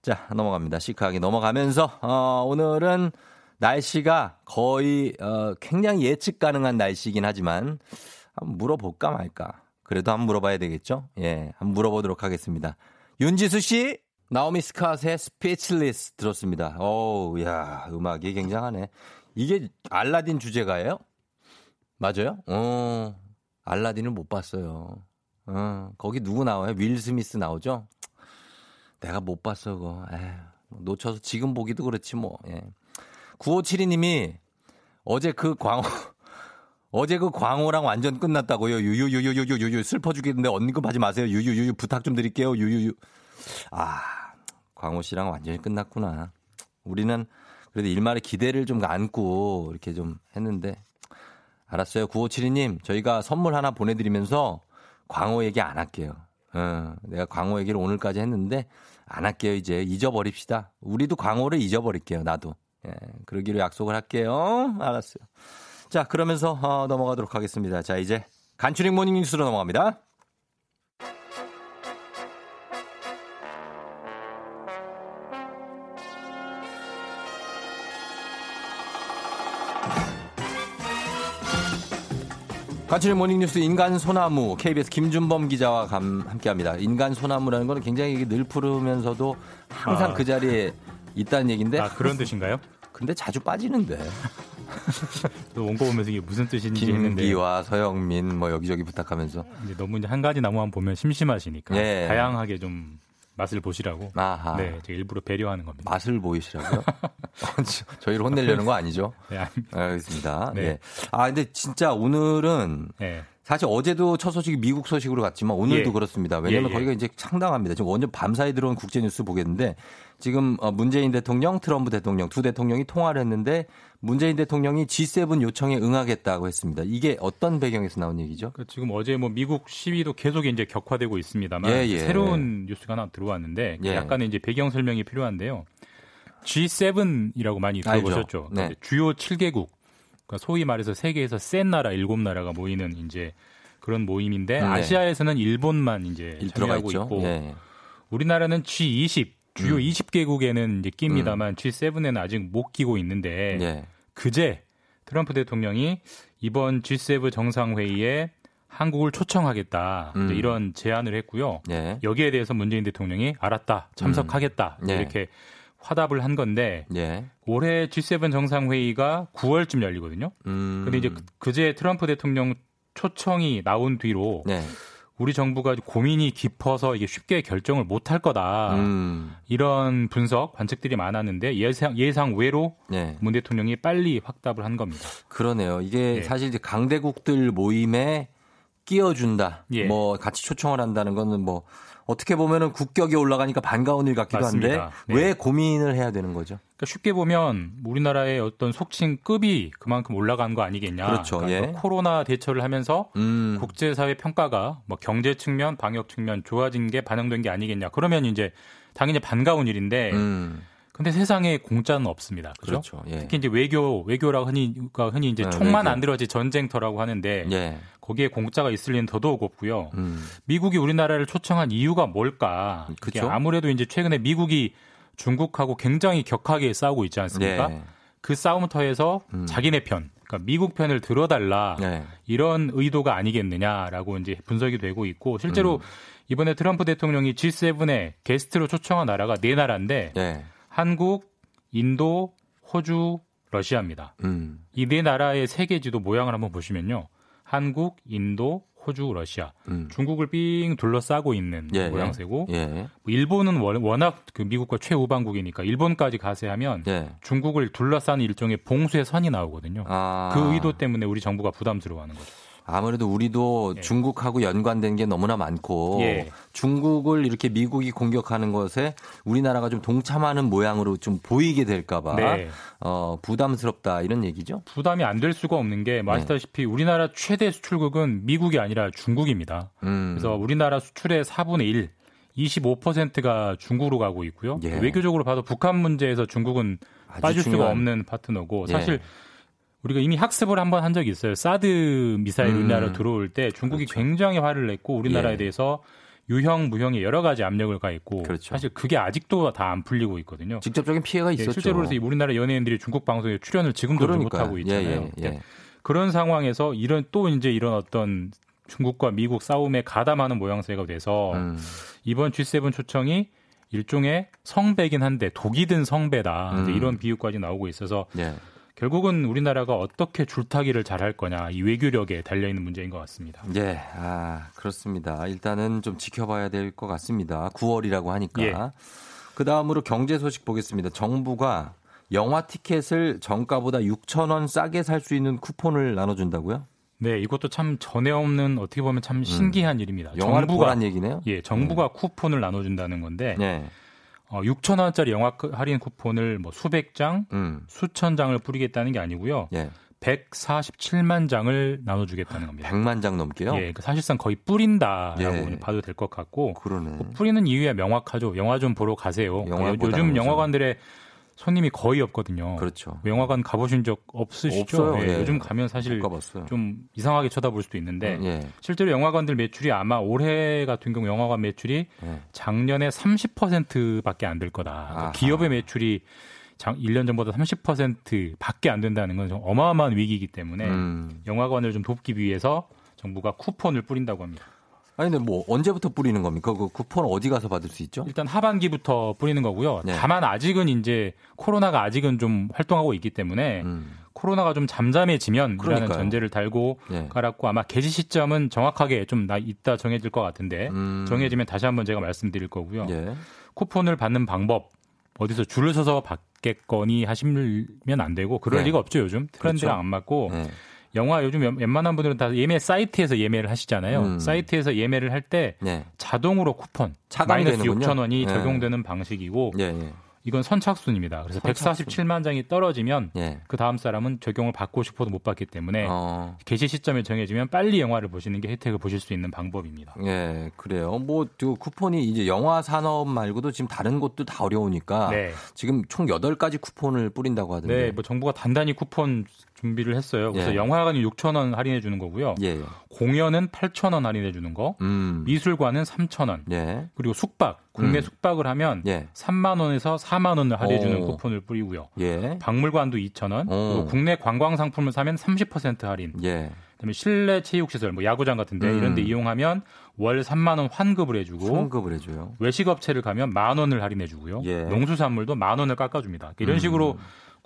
자, 넘어갑니다. 시크하게 넘어가면서, 어, 오늘은 날씨가 거의, 어, 굉장히 예측 가능한 날씨이긴 하지만, 한번 물어볼까 말까. 그래도 한번 물어봐야 되겠죠? 예, 한번 물어보도록 하겠습니다. 윤지수 씨, 나오미 스캇의 Speechless 들었습니다. 어우, 야, 음악이 굉장하네. 이게 알라딘 주제가예요? 맞아요? 어, 알라딘을 못 봤어요. 어, 거기 누구 나와요? 윌 스미스 나오죠? 내가 못 봤어, 그거. 에휴, 놓쳐서 지금 보기도 그렇지, 뭐. 예. 9572님이 어제 그 광호, 어제 그 광호랑 완전 끝났다고요. 유유유유유유유 슬퍼 죽겠는데 언급하지 마세요. 유유유유 부탁 좀 드릴게요. 유유유. 아, 광호 씨랑 완전히 끝났구나. 우리는 그래도 일말의 기대를 좀 안고 이렇게 좀 했는데 알았어요. 9572님, 저희가 선물 하나 보내드리면서 광호 얘기 안 할게요. 어, 내가 광호 얘기를 오늘까지 했는데 안 할게요. 이제 잊어버립시다. 우리도 광호를 잊어버릴게요. 나도. 예, 그러기로 약속을 할게요. 알았어요. 자, 그러면서 어, 넘어가도록 하겠습니다. 자, 이제 간추린 모닝 뉴스로 넘어갑니다. 간추린 모닝뉴스 인간 소나무 KBS 김준범 기자와 감, 함께합니다. 인간 소나무라는 건 굉장히 늘 푸르면서도 항상 아. 그 자리에 있다는 얘기인데. 아 그런 뜻인가요? 근데 자주 빠지는데. 또 원고 보면서 이게 무슨 뜻인지 했는데 김기와 서영민 뭐 여기저기 부탁하면서. 이제 너무 이제 한 가지 나무만 보면 심심하시니까 예. 다양하게 좀 맛을 보시라고 아하. 네 제가 일부러 배려하는 겁니다. 맛을 보이시라고요? 저희를 혼내려는 거 아니죠? 네, 아닙니다. 알겠습니다. 네. 예. 아, 근데 진짜 오늘은 네. 사실 어제도 첫 소식이 미국 소식으로 갔지만 오늘도 예. 그렇습니다. 왜냐하면 예, 예. 거기가 이제 상당합니다. 지금 완전 밤사이 들어온 국제 뉴스 보겠는데 지금 어, 문재인 대통령, 트럼프 대통령 두 대통령이 통화를 했는데 문재인 대통령이 G7 요청에 응하겠다고 했습니다. 이게 어떤 배경에서 나온 얘기죠? 그 지금 어제 뭐 미국 시위도 계속 이제 격화되고 있습니다만 예, 예. 새로운 뉴스가 하나 들어왔는데 예. 약간의 이제 배경 설명이 필요한데요. G7이라고 많이. 들어보셨죠? 네. 이제 주요 7개국, 그러니까 소위 말해서 세계에서 센 나라 7나라가 모이는 이제 그런 모임인데 네. 아시아에서는 일본만 이제 참여하고. 있고 예. 우리나라는 G20 주요 음. 20개국에는 이제 낍니다만 G7에는 아직 못 끼고 있는데 예. 그제 트럼프 대통령이 이번 G7 정상회의에 한국을 초청하겠다 음. 이런 제안을 했고요. 예. 여기에 대해서 문재인 대통령이 알았다 참석하겠다 네. 이렇게 화답을 한 건데 예. 올해 G7 정상회의가 9월쯤 열리거든요. 음. 근데 이제 그- 그제 트럼프 대통령 초청이 나온 뒤로 네. 우리 정부가 고민이 깊어서 이게 쉽게 결정을 못 할 거다. 음. 이런 분석 관측들이 많았는데 예상 예상 외로 예. 문 대통령이 빨리 확답을 한 겁니다. 그러네요. 이게 예. 사실 이제 강대국들 모임에 끼워준다. 예. 뭐 같이 초청을 한다는 거는 뭐 어떻게 보면은 국격이 올라가니까 반가운 일 같기도 맞습니다. 한데 네. 왜 고민을 해야 되는 거죠? 그러니까 쉽게 보면 우리나라의 어떤 속칭 급이 그만큼 올라간 거 아니겠냐. 그렇죠. 그러니까 예. 코로나 대처를 하면서 음. 국제사회 평가가 뭐 경제 측면, 방역 측면 좋아진 게 반영된 게 아니겠냐. 그러면 이제 당연히 반가운 일인데 음. 근데 세상에 공짜는 없습니다. 그죠? 그렇죠. 예. 특히 이제 외교, 외교라고 흔히가 흔히 이제 네, 총만 외교. 안 들어지 전쟁터라고 하는데 예. 거기에 공짜가 있을 리는 더더욱 없고요. 음. 미국이 우리나라를 초청한 이유가 뭘까? 그쵸. 아무래도 이제 최근에 미국이 중국하고 굉장히 격하게 싸우고 있지 않습니까? 네. 그 싸움터에서 음. 자기네 편, 그러니까 미국 편을 들어달라 네. 이런 의도가 아니겠느냐라고 이제 분석이 되고 있고 실제로 음. 이번에 트럼프 대통령이 G7에 게스트로 초청한 나라가 네 나라인데 예. 한국, 인도, 호주, 러시아입니다. 음. 이네 나라의 세계 지도 모양을 한번 보시면요. 한국, 인도, 호주, 러시아, 음. 중국을 삥 둘러싸고 있는 예, 모양새고 예. 뭐 일본은 원- 워낙 그 미국과 최우방국이니까 일본까지 가세하면 예. 중국을 둘러싸는 일종의 봉쇄 선이 나오거든요. 아. 그 의도 때문에 우리 정부가 부담스러워하는 거죠. 아무래도 우리도 예. 중국하고 연관된 게 너무나 많고 예. 중국을 이렇게 미국이 공격하는 것에 우리나라가 좀 동참하는 모양으로 좀 보이게 될까봐 네. 어, 부담스럽다 이런 얘기죠. 부담이 안 될 수가 없는 게뭐 네. 아시다시피 우리나라 최대 수출국은 미국이 아니라 중국입니다. 음. 그래서 우리나라 수출의 4분의 1, 25%가 중국으로 가고 있고요. 예. 외교적으로 봐도 북한 문제에서 중국은 빠질 수가 중요한- 없는 파트너고 예. 사실 우리가 이미 학습을 한 번 한 적이 있어요. 사드 미사일 음. 우리나라 들어올 때 중국이 그렇죠. 굉장히 화를 냈고 우리나라에 예. 대해서 유형 무형의 여러 가지 압력을 가했고 그렇죠. 사실 그게 아직도 다 안 풀리고 있거든요. 직접적인 피해가 예, 있었죠. 실제로 그래서 이 우리나라 연예인들이 중국 방송에 출연을 지금도 못. 하고 있잖아요. 예, 예, 예. 그런 상황에서 이런 또 이제 이런 어떤 중국과 미국 싸움에 가담하는 모양새가 돼서 음. 이번 G7 초청이 일종의 성배긴 한데 독이 든 성배다. 음. 이런 비유까지 나오고 있어서 예. 결국은 우리나라가 어떻게 줄타기를 잘 할 거냐 이 외교력에 달려 있는 문제인 것 같습니다. 예, 아, 그렇습니다. 일단은 좀 지켜봐야 될 것 같습니다. 9월이라고 하니까. 예. 그 다음으로 경제 소식 보겠습니다. 정부가 영화 티켓을 정가보다 6천 원 싸게 살 수 있는 쿠폰을 나눠준다고요? 네, 이것도 참 전에 없는 어떻게 보면 참 신기한 일입니다. 음. 영화를 정부가 보란 얘기네요. 예, 정부가 쿠폰을 나눠준다는 건데 네. 어, 6천 원짜리 영화 크- 할인 쿠폰을 뭐 수백 장, 음. 수천 장을 뿌리겠다는 게 아니고요. 예. 147만 장을 나눠주겠다는 겁니다. 100만 장 넘게요? 예, 그 사실상 거의 뿌린다라고 예. 봐도 될 것 같고 그러네. 그 뿌리는 이유야 명확하죠. 영화 좀 보러 가세요. 영화 요- 거죠. 영화관들의 손님이 거의 없거든요. 그렇죠. 영화관 가보신 적 없으시죠? 없어요. 예, 예. 요즘 가면 사실. 좀 이상하게 쳐다볼 수도 있는데 예. 실제로 영화관들 매출이 아마 올해 같은 경우 영화관 매출이 예. 작년에 30%밖에 안 될 거다. 그러니까. 기업의 매출이 장, 1년 전보다 30%밖에 안 된다는 건 좀 어마어마한 위기이기 때문에 음. 영화관을 좀 돕기 위해서 정부가 쿠폰을 뿌린다고 합니다. 아니, 근데 뭐 언제부터 뿌리는 겁니까? 그 쿠폰 어디 가서 받을 수 있죠? 일단 하반기부터 뿌리는 거고요. 네. 다만 아직은 이제 코로나가 아직은 좀 활동하고 있기 때문에 음. 코로나가 좀 잠잠해지면 이라는 그러니까요. 전제를 달고 예. 깔았고 아마 개시 시점은 정확하게 좀나 이따 정해질 것 같은데 음. 정해지면 다시 한번 제가 말씀드릴 거고요. 예. 쿠폰을 받는 방법 어디서 줄을 서서 받겠거니 하시면 안 되고 그럴 네. 리가 없죠 요즘 트렌드랑 그렇죠. 안 맞고 예. 영화 요즘 웬- 웬만한 분들은 다 예매 사이트에서 예매를 하시잖아요. 음. 사이트에서 예매를 할때 예. 자동으로 쿠폰 마이너스 되는군요. 6천 원이 예. 적용되는 방식이고 예. 예. 이건 선착순입니다. 그래서 선착순. 147만 장이 떨어지면 예. 그 다음 사람은 적용을 받고 싶어도 못 받기 때문에 어. 개시 시점이 정해지면 빨리 영화를 보시는 게 혜택을 보실 수 있는 방법입니다. 예, 그래요. 뭐, 그 쿠폰이 이제 영화 산업 말고도 지금 다른 곳도 다 어려우니까 네. 지금 총 8가지 쿠폰을 뿌린다고 하던데. 네, 뭐 정부가 단단히 쿠폰 준비를 했어요. 그래서 예. 영화관이 6천 원 할인해 주는 거고요. 예. 예. 공연은 8천 원 할인해 주는 거. 음. 미술관은 3천 원. 예. 그리고 숙박, 국내 음. 숙박을 하면 예. 3만 원에서 4만 원을 할인해 주는 오. 쿠폰을 뿌리고요. 예. 박물관도 2천 원. 오. 그리고 국내 관광 상품을 사면 30% 할인. 예. 그다음에 실내 체육 시설 뭐 야구장 같은데 음. 이런 데 이용하면 월 3만 원 환급을 해 주고 송급을 해줘요. 외식 업체를 가면 만 원을 할인해 주고요. 예. 농수산물도 만 원을 깎아 줍니다. 이런 음. 식으로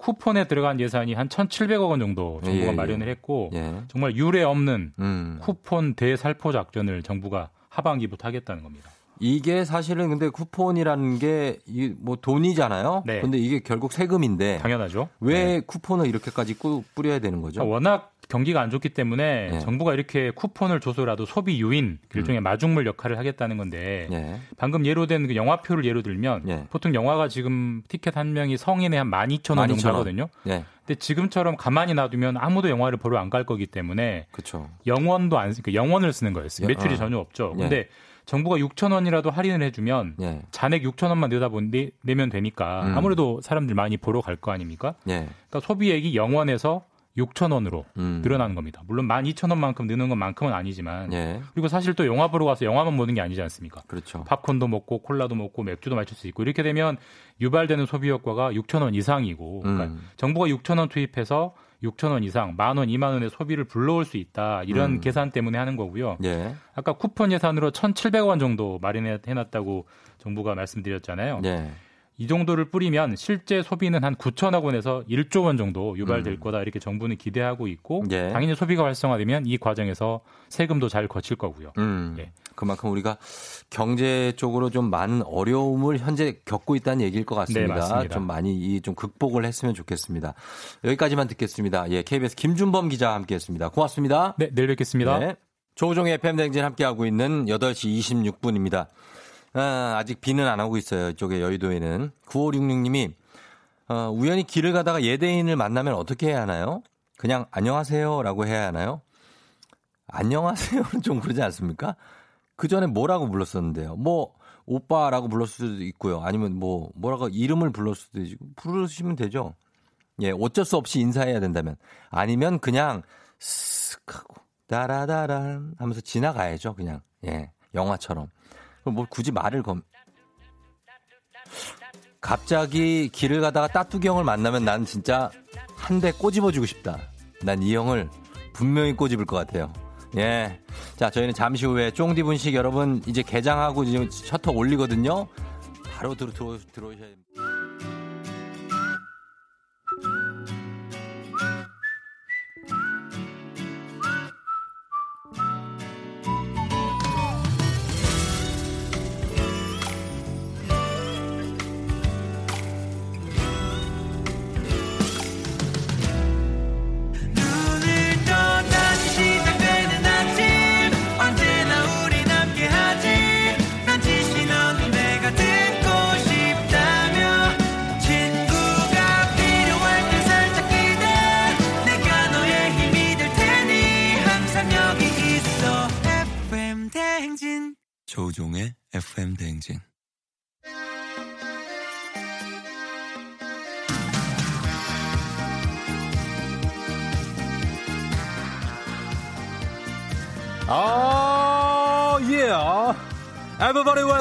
쿠폰에 들어간 예산이 한 1,700억 원 정도 정부가 예, 예. 마련을 했고 예. 정말 유례 없는 음. 쿠폰 대살포 작전을 정부가 하반기부터 하겠다는 겁니다. 이게 사실은 근데 쿠폰이라는 게 뭐 돈이잖아요. 네. 근데 이게 결국 세금인데 당연하죠. 왜 네. 쿠폰을 이렇게까지 꾸, 뿌려야 되는 거죠? 워낙 경기가 안 좋기 때문에 예. 정부가 이렇게 쿠폰을 줘서라도 소비 유인 일종의 마중물 역할을 하겠다는 건데 예. 방금 예로 된 그 영화표를 예로 들면 예. 보통 영화가 지금 티켓 한 명이 성인에 한 12,000원 정도 12,000원. 하거든요. 예. 근데 지금처럼 가만히 놔두면 아무도 영화를 보러 안 갈 거기 때문에 그렇죠. 영원도 안, 그러니까 영원을 쓰는 거였어요. 예, 매출이 어. 전혀 없죠. 예. 근데 정부가 6천 원이라도 할인을 해주면 예. 잔액 6천 원만 내다 본 내, 내면 되니까 음. 아무래도 사람들 많이 보러 갈 거 아닙니까? 예. 그러니까 소비액이 영원에서 6천 원으로 음. 늘어나는 겁니다. 물론 12,000원만큼 느는 것만큼은 아니지만 예. 그리고 사실 또 영화 보러 가서 영화만 보는 게 아니지 않습니까? 그렇죠. 팝콘도 먹고 콜라도 먹고 맥주도 마실 수 있고 이렇게 되면 유발되는 소비 효과가 6천 원 이상이고 그러니까 음. 정부가 6천 원 투입해서 6천 원 이상, 만 원, 2만 원의 소비를 불러올 수 있다. 이런 음. 계산 때문에 하는 거고요. 예. 아까 쿠폰 예산으로 1,700원 정도 마련해 놨다고 정부가 말씀드렸잖아요. 예. 이 정도를 뿌리면 실제 소비는 한 9천억 원에서 1조 원 정도 유발될 음. 거다 이렇게 정부는 기대하고 있고 예. 당연히 소비가 활성화되면 이 과정에서 세금도 잘 거칠 거고요. 음, 예. 그만큼 우리가 경제 쪽으로 좀 많은 어려움을 현재 겪고 있다는 얘기일 것 같습니다. 네, 맞습니다. 좀 많이 이 좀 극복을 했으면 좋겠습니다. 여기까지만 듣겠습니다. 예, KBS 김준범 기자와 함께했습니다. 고맙습니다. 네, 내일 뵙겠습니다. 네. 조종의 FM 댕진 함께하고 있는 8시 26분입니다. 아, 아직 비는 안 오고 있어요. 이쪽에 여의도에는. 9566님이 어, 우연히 길을 가다가 예대인을 만나면 어떻게 해야 하나요? 그냥 안녕하세요라고 해야 하나요? 안녕하세요는 좀 그러지 않습니까? 그 전에 뭐라고 불렀었는데요. 뭐 오빠라고 불렀을 수도 있고요. 아니면 뭐 뭐라고 이름을 불렀을 수도 있고 부르시면 되죠. 예, 어쩔 수 없이 인사해야 된다면 아니면 그냥 쓱 하고 따라다란 하면서 지나가야죠. 그냥 예, 영화처럼. 뭐 굳이 말을 검 갑자기 길을 가다가 따뚜기 형을 만나면 난 진짜 한 대 꼬집어주고 싶다. 난 이 형을 분명히 꼬집을 것 같아요. 예. 자, 저희는 잠시 후에 쫑디 분식 여러분 이제 개장하고 지금 셔터 올리거든요. 바로 들어, 들어, 들어오셔야 됩니다.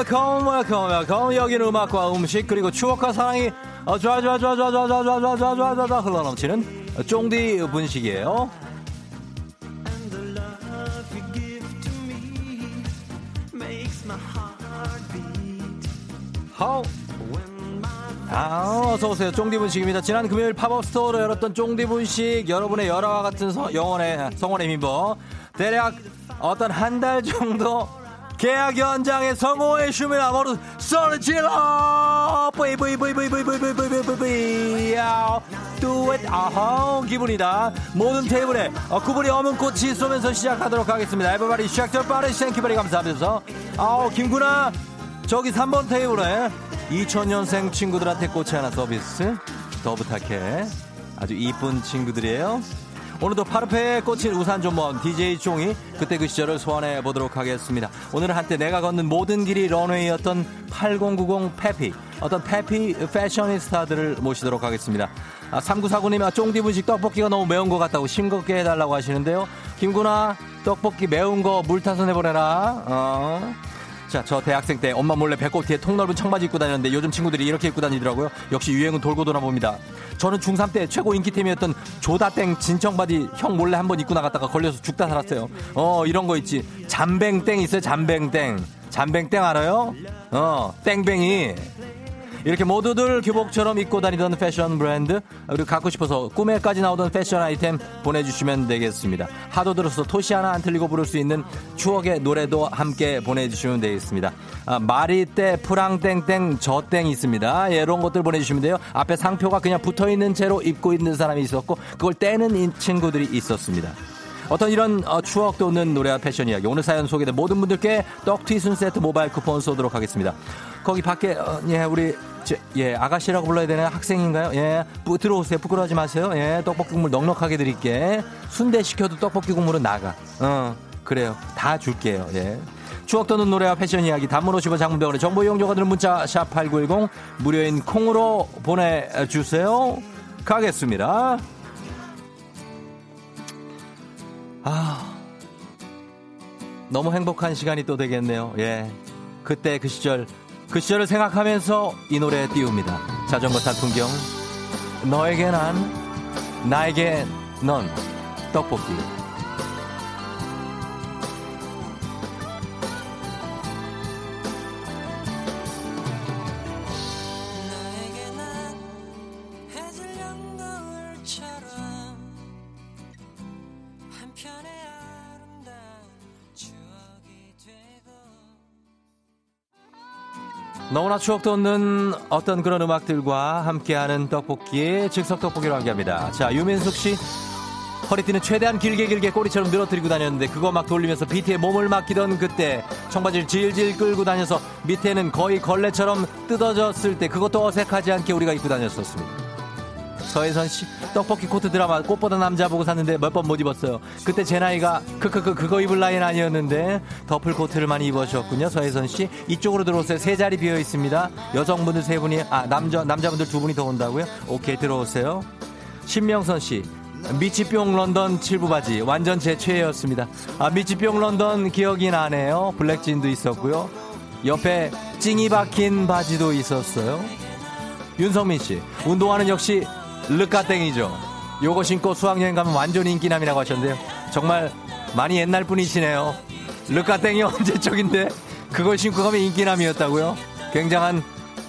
Welcome, welcome, welcome. 여기는 음악과 음식 그리고 추억과 사랑이 어, 좋아 좋아 좋아 좋아 좋아 흘러넘치는 쫑디 분식이에요. 하우. 아, 어서오세요. 쫑디 분식입니다. 지난 금요일 팝업 스토어로 열었던 쫑디 분식, 여러분의 열화와 같은 서- 영혼의, 성원에 힘입어, 대략 어떤 한 달 정도 계약 연장에 성공해 주면 아무로 소리 질러! 뿌이, 뿌이, 뿌이, 뿌이, 뿌이, 뿌이, 뿌이, 뿌이, 뿌이, 뿌이, 뿌이, 야우. Do it, 아하, 기분이다. 모든 테이블에 어, 구분이 없는 꽃이 쏘면서 시작하도록 하겠습니다. 에버바리 시작될 빠른 시행키바리 감사하면서, 아우, 김구나, 저기 3번 테이블에 2000년생 친구들한테 꽃이 하나 서비스 더 부탁해 아주 이쁜 친구들이에요 오늘도 파르페에 꽂힌 우산 좀먼 DJ 종이 그때 그 시절을 소환해 보도록 하겠습니다 오늘은 한때 내가 걷는 모든 길이 런웨이였던 8090 페피 어떤 페피 패셔니스타들을 모시도록 하겠습니다 아, 3949님 아, 쫑디 분식 떡볶이가 너무 매운 것 같다고 싱겁게 해달라고 하시는데요 김구나 떡볶이 매운 거 물 타서 내보내라 어. 자, 저 대학생 때 엄마 몰래 배꼽 뒤에 통 넓은 청바지 입고 다녔는데 요즘 친구들이 이렇게 입고 다니더라고요. 역시 유행은 돌고 돌아 봅니다. 저는 중3 때 최고 인기템이었던 조다땡 진청바지 형 몰래 한 번 입고 나갔다가 걸려서 죽다 살았어요. 어, 이런 거 있지. 잠뱅땡 있어요, 잠뱅땡. 잠뱅땡 알아요? 어, 땡뱅이. 이렇게 모두들 교복처럼 입고 다니던 패션 브랜드 그리고 갖고 싶어서 꿈에까지 나오던 패션 아이템 보내주시면 되겠습니다. 하도 들어서 토시 하나 안 틀리고 부를 수 있는 추억의 노래도 함께 보내주시면 되겠습니다. 아, 마리떼 프랑땡땡 저땡 있습니다. 예, 이런 것들 보내주시면 돼요. 앞에 상표가 그냥 붙어있는 채로 입고 있는 사람이 있었고 그걸 떼는 이 친구들이 있었습니다. 어떤 이런 어, 추억 돋는 노래와 패션 이야기 오늘 사연 소개된 모든 분들께 떡튀순 세트 모바일 쿠폰 쏘도록 하겠습니다. 거기 밖에 어, 예 우리 제, 예 아가씨라고 불러야 되나요? 학생인가요? 예 부, 들어오세요. 부끄러워하지 마세요. 예 떡볶이 국물 넉넉하게 드릴게. 순대 시켜도 떡볶이 국물은 나가. 어 그래요. 다 줄게요. 예. 추억 돋는 노래와 패션 이야기 단문 50원 장문병원의 정보 이용료가 드는 문자 샵 8910 무료인 콩으로 보내주세요. 가겠습니다. 아, 너무 행복한 시간이 또 되겠네요. 예. 그때 그 시절, 그 시절을 생각하면서 이 노래 띄웁니다. 자전거 탄 풍경. 너에게 난, 나에게 넌, 떡볶이. 너무나 추억 돋는 어떤 그런 음악들과 함께하는 떡볶이의 즉석 떡볶이로 함께합니다. 자, 유민숙 씨. 허리띠는 최대한 길게 길게 꼬리처럼 늘어뜨리고 다녔는데 그거 막 돌리면서 비트에 몸을 맡기던 그때 청바지를 질질 끌고 다녀서 밑에는 거의 걸레처럼 뜯어졌을 때 그것도 어색하지 않게 우리가 입고 다녔었습니다. 서혜선 씨 떡볶이 코트 드라마 꽃보다 남자 보고 샀는데 몇 번 못 입었어요. 그때 제 나이가 크크크 그거 입을 나이는 아니었는데 더플 코트를 많이 입으셨군요. 서혜선 씨 이쪽으로 들어오세요. 세 자리 비어 있습니다. 여성분들 세 분이 아 남자 남자분들 두 분이 더 온다고요? 오케이 들어오세요. 신명선 씨 미치뿅 런던 칠부 바지 완전 제 최애였습니다. 아 미치뿅 런던 기억이 나네요. 블랙진도 있었고요. 옆에 찡이 박힌 바지도 있었어요. 윤성민 씨 운동화는 역시 르카땡이죠. 요거 신고 수학여행 가면 완전 인기남이라고 하셨는데요. 정말 많이 옛날 분이시네요. 르카땡이 언제 적인데 그걸 신고 가면 인기남이었다고요? 굉장한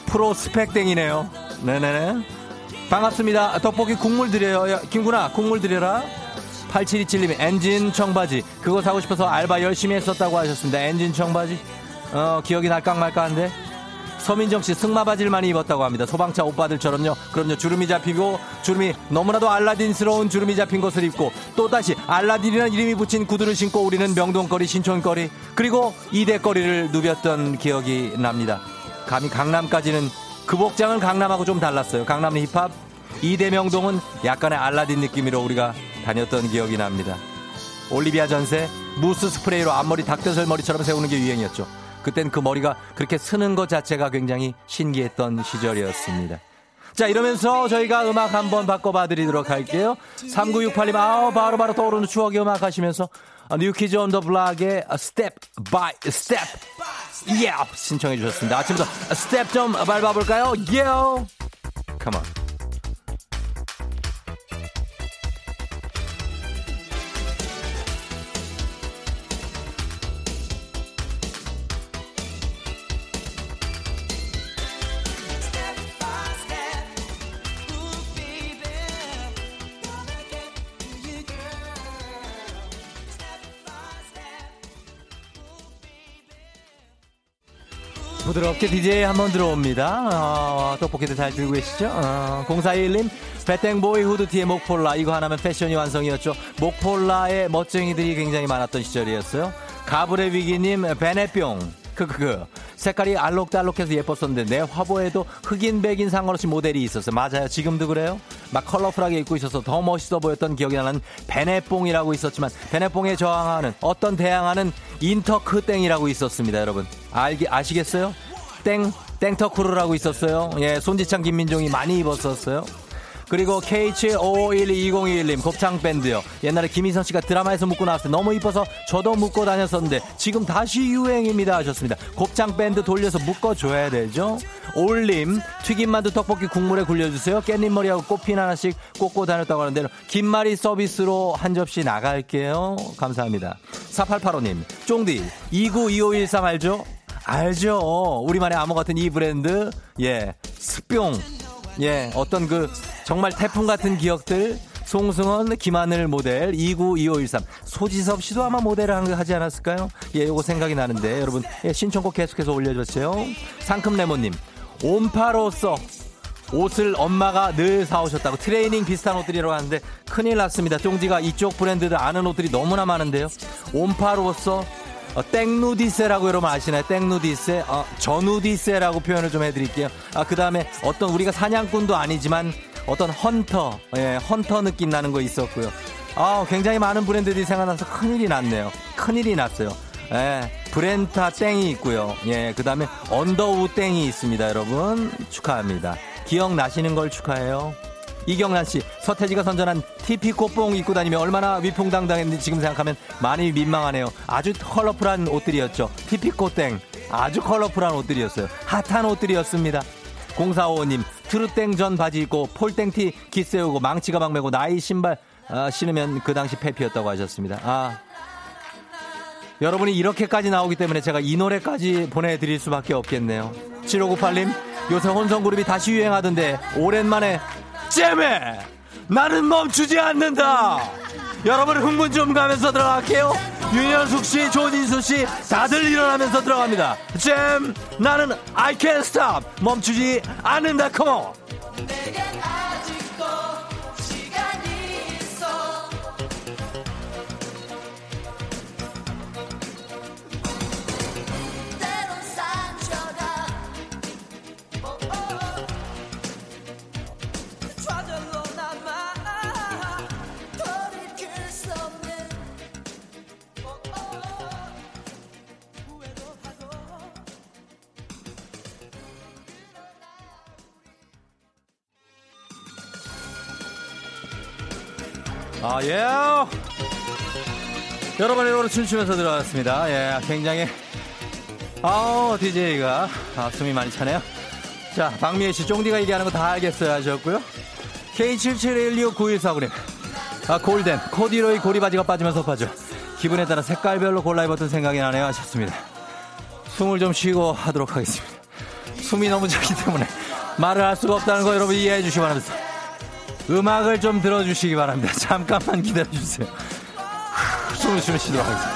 프로 스펙땡이네요. 네네네. 반갑습니다. 떡볶이 국물 드려요. 야, 김구나 국물 드려라. 8727님 엔진 청바지 그거 사고 싶어서 알바 열심히 했었다고 하셨습니다. 엔진 청바지 어 기억이 날까 말까한데 서민정 씨 승마 바지를 많이 입었다고 합니다. 소방차 오빠들처럼요. 그럼요. 주름이 잡히고 주름이 너무나도 알라딘스러운 주름이 잡힌 것을 입고 또 다시 알라딘이라는 이름이 붙인 구두를 신고 우리는 명동거리 신촌거리 그리고 이대거리를 누볐던 기억이 납니다. 감히 강남까지는 그 복장은 강남하고 좀 달랐어요. 강남 힙합 이대명동은 약간의 알라딘 느낌으로 우리가 다녔던 기억이 납니다. 올리비아 전세 무스 스프레이로 앞머리 닭뼈살 머리처럼 세우는 게 유행이었죠. 그땐 그 머리가 그렇게 쓰는 것 자체가 굉장히 신기했던 시절이었습니다. 자, 이러면서 저희가 음악 한번 바꿔봐 드리도록 할게요. 3968님, 아우, 바로바로 떠오르는 추억의 음악 하시면서 New Kids on the Block의 Step by Step 예 신청해 주셨습니다. 아침부터 스텝 좀 밟아볼까요? 예 Come on 부드럽게 DJ 한번 들어옵니다. 어, 떡볶이들 잘 들고 계시죠? 어, 0421님, 배땡보이 후드티에 목폴라. 이거 하나면 패션이 완성이었죠. 목폴라에 멋쟁이들이 굉장히 많았던 시절이었어요. 가브레 위기님, 베네뿅. 크크크. 색깔이 알록달록해서 예뻤었는데 내 화보에도 흑인 백인 상관없이 모델이 있었어요. 맞아요. 지금도 그래요? 막 컬러풀하게 입고 있어서 더 멋있어 보였던 기억이 나는 베네뽕이라고 있었지만 베네뽕에 저항하는 어떤 대항하는 인터크 땡이라고 있었습니다. 여러분 알기 아시겠어요? 땡 땡터크루라고 있었어요. 예, 손지창 김민종이 많이 입었었어요. 그리고 KH55122021님 곱창 밴드요. 옛날에 김희선 씨가 드라마에서 묶고 나왔을 때 너무 이뻐서 저도 묶고 다녔었는데 지금 다시 유행입니다 하셨습니다. 곱창 밴드 돌려서 묶어줘야 되죠. 올림 튀김만두 떡볶이 국물에 굴려주세요. 깻잎머리하고 꽃핀 하나씩 꽂고 다녔다고 하는데 김말이 서비스로 한 접시 나갈게요. 감사합니다. 4885님 쫑디 292513 알죠? 알죠. 우리만의 암호 같은 이 브랜드 예 스뿅 예, 어떤 그 정말 태풍 같은 기억들 송승헌, 김하늘 모델 292513 소지섭 씨도 아마 모델을 한- 하지 않았을까요? 예, 요거 생각이 나는데 여러분 예, 신청곡 계속해서 올려주세요. 상큼레몬님 옴파로서 옷을 엄마가 늘 사오셨다고 트레이닝 비슷한 옷들이라고 하는데 큰일 났습니다. 쫑지가 이쪽 브랜드들 아는 옷들이 너무나 많은데요. 옴파로서 어, 땡누디세라고 여러분 아시나요? 땡누디세, 어, 전우디세라고 표현을 좀 해드릴게요. 아, 그 다음에 어떤 우리가 사냥꾼도 아니지만 어떤 헌터, 예, 헌터 느낌 나는 거 있었고요. 아, 굉장히 많은 브랜드들이 생각나서 큰일이 났네요. 큰일이 났어요. 예, 브렌타 땡이 있고요. 예, 그 다음에 언더우 땡이 있습니다, 여러분. 축하합니다. 기억나시는 걸 축하해요. 이경란 씨, 서태지가 선전한 TP 꽃봉 입고 다니며 얼마나 위풍당당했는지 지금 생각하면 많이 민망하네요. 아주 컬러풀한 옷들이었죠. TP 꽃땡. 아주 컬러풀한 옷들이었어요. 핫한 옷들이었습니다. 0455님, 트루땡 전 바지 입고 폴땡티 기 세우고 망치 가방 메고 나이 신발 아, 신으면 그 당시 페피였다고 하셨습니다. 아, 여러분이 이렇게까지 나오기 때문에 제가 이 노래까지 보내드릴 수밖에 없겠네요. 7598님, 요새 혼성그룹이 다시 유행하던데, 오랜만에, 잼에! 나는 멈추지 않는다! 여러분 흥분 좀 가면서 들어갈게요. 윤현숙 씨, 조진수 씨, 다들 일어나면서 들어갑니다. 잼, 나는 I can't stop. 멈추지 않는다, 컴온. 아, 예. 여러분의 노래 춤추면서 들어왔습니다. 예, 굉장히, 아우, DJ가, 아, 숨이 많이 차네요. 자, 박미애 씨, 쫑디가 얘기하는 거 다 알겠어요 하셨고요. K77129149님. 아, 골덴, 코디로이 고리바지가 빠지면 서 빠져. 기분에 따라 색깔별로 골라 입었던 생각이 나네요 하셨습니다. 숨을 좀 쉬고 하도록 하겠습니다. 숨이 너무 차기 때문에 말을 할 수가 없다는 거 여러분 이해해 주시기 바랍니다. 음악을 좀 들어주시기 바랍니다. 잠깐만 기다려주세요. 후, 숨을 좀 쉬도록 하겠습니다.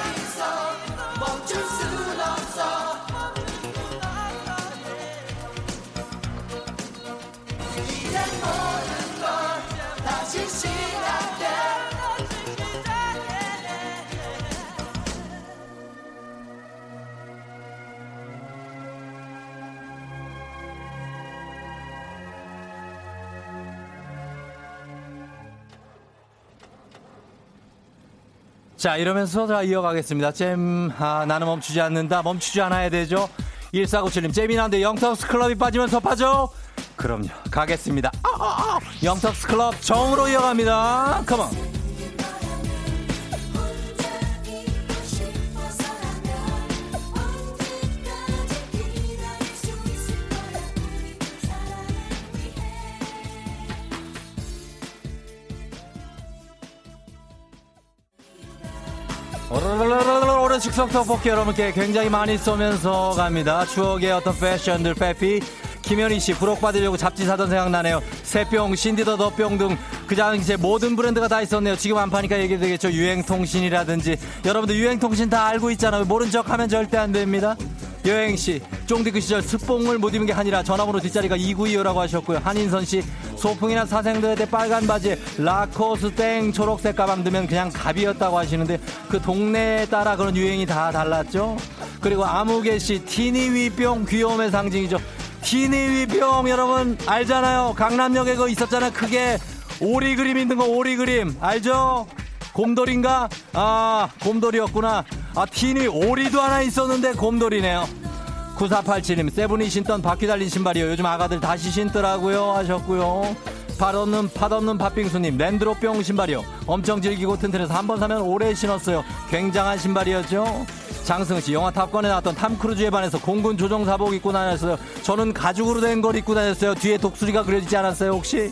자, 이러면서 자, 이어가겠습니다. 잼, 아, 나는 멈추지 않는다. 멈추지 않아야 되죠. 1497님, 잼이난데 영턱스 클럽이 빠지면서 빠져? 그럼요. 가겠습니다. 아, 아, 아. 영턱스 클럽 정으로 이어갑니다. 컴온. 식석 떡볶이 여러분께 굉장히 많이 쏘면서 갑니다. 추억의 어떤 패션들 빼피 김현희 씨 부록 받으려고 잡지 사던 생각나네요. 새뿅, 신디더 더뿅 등 그 당시에 모든 브랜드가 다 있었네요. 지금 안 파니까 얘기 되겠죠. 유행통신이라든지 여러분들 유행통신 다 알고 있잖아요. 모른 척 하면 절대 안 됩니다. 여행 씨, 쫑디 그 시절 스뽕을 못 입은 게 아니라 전화번호 뒷자리가 2925라고 하셨고요. 한인선 씨, 소풍이나 대 빨간 바지, 라코스 땡 초록색 가방 들면 그냥 갑이었다고 하시는데 그 동네에 따라 그런 유행이 다 달랐죠. 그리고 아무개 씨, 티니위병 귀여움의 상징이죠. 티니위병 여러분 알잖아요. 강남역에 그 있었잖아요. 크게 오리 그림 있는 거 오리 그림 알죠? 곰돌인가? 아, 곰돌이였구나. 아, 티니 오리도 하나 있었는데 곰돌이네요. 9487님, 세븐이 신던 바퀴 달린 신발이요. 요즘 아가들 다시 신더라고요. 하셨고요. 팥 없는, 팥 없는 팥빙수님, 랜드로병 신발이요. 엄청 질기고 튼튼해서 한 번 사면 오래 신었어요. 굉장한 신발이었죠. 장승은 씨, 영화 탑건에 나왔던 탐 크루즈에 반해서 공군 조종사복 입고 다녔어요. 저는 가죽으로 된 걸 입고 다녔어요. 뒤에 독수리가 그려지지 않았어요, 혹시?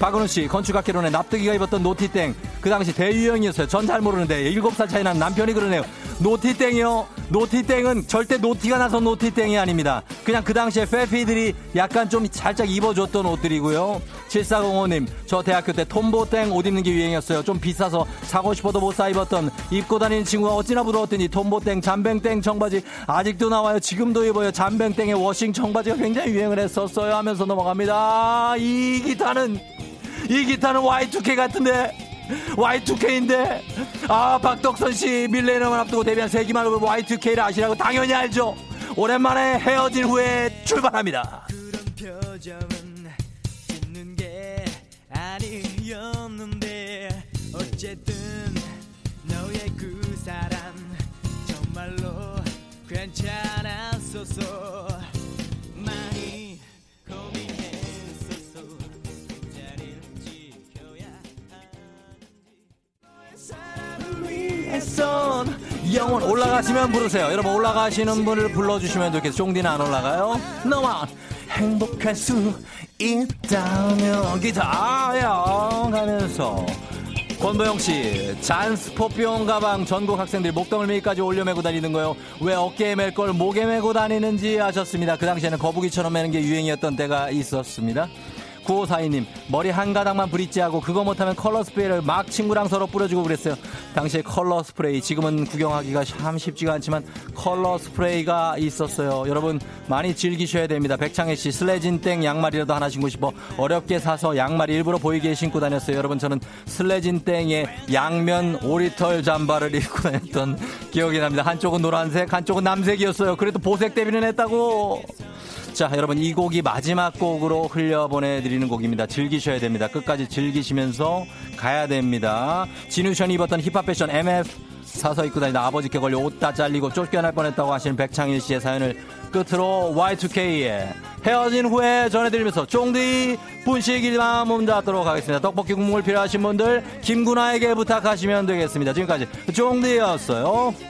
박은우 씨, 건축학개론에 납득이가 입었던 노티땡. 그 당시 대유행이었어요. 전 잘 모르는데, 7살 차이 난 남편이 그러네요. 노티땡이요? 노티땡은 절대 노티가 나서 노티땡이 아닙니다. 그냥 그 당시에 패피들이 약간 좀 살짝 입어줬던 옷들이고요. 7405님, 저 대학교 때 톰보땡 옷 입는 게 유행이었어요. 좀 비싸서 사고 싶어도 못 사 입었던 입고 다니는 친구가 어찌나 부러웠던지 톰보땡, 잠뱅땡 청바지 아직도 나와요. 지금도 입어요. 잠뱅땡의 워싱 청바지가 굉장히 유행을 했었어요. 하면서 넘어갑니다. 이 기타는 이 기타는 Y2K 같은데? Y2K인데? 아 박덕선 씨 밀레니엄을 앞두고 데뷔한 세기말 로 Y2K를 아시라고 당연히 알죠. 오랜만에 헤어진 후에 출발합니다 선 영원 올라가시면 부르세요 여러분 올라가시는 분을 불러주시면 좋겠어요 쫑디는 안 올라가요 너와 행복할 수 있다면 기타요 가면서 권도영 씨, 잔스포병 가방 전국 학생들이 목덜미까지 올려 메고 다니는 거요. 왜 어깨에 멜 걸 목에 메고 다니는지 아셨습니다. 그 당시에는 거북이처럼 매는 게 유행이었던 때가 있었습니다. 9542님, 머리 한 가닥만 브릿지하고 그거 못하면 컬러 스프레이를 막 친구랑 서로 뿌려주고 그랬어요. 당시에 컬러 스프레이, 지금은 구경하기가 참 쉽지가 않지만 컬러 스프레이가 있었어요. 여러분, 많이 즐기셔야 됩니다. 백창혜 씨, 슬래진 땡 양말이라도 하나 신고 싶어 어렵게 사서 양말 일부러 보이게 신고 다녔어요. 여러분, 저는 슬래진 땡에 양면 오리털 잠바를 입고 다녔던 기억이 납니다. 한쪽은 노란색, 한쪽은 남색이었어요. 그래도 보색 대비는 했다고. 자, 여러분 이 곡이 마지막 곡으로 흘려보내드리는 곡입니다. 즐기셔야 됩니다. 끝까지 즐기시면서 가야 됩니다. 진우션이 입었던 힙합 패션 MF 사서 입고 다니다 아버지께 걸려 옷 다 잘리고 쫓겨날 뻔했다고 하시는 백창일 씨의 사연을 끝으로 Y2K의 헤어진 후에 전해드리면서 쫑디 분식 일만 몸 잡도록 하겠습니다. 떡볶이 국물 필요하신 분들 김구나에게 부탁하시면 되겠습니다. 지금까지 쫑디였어요.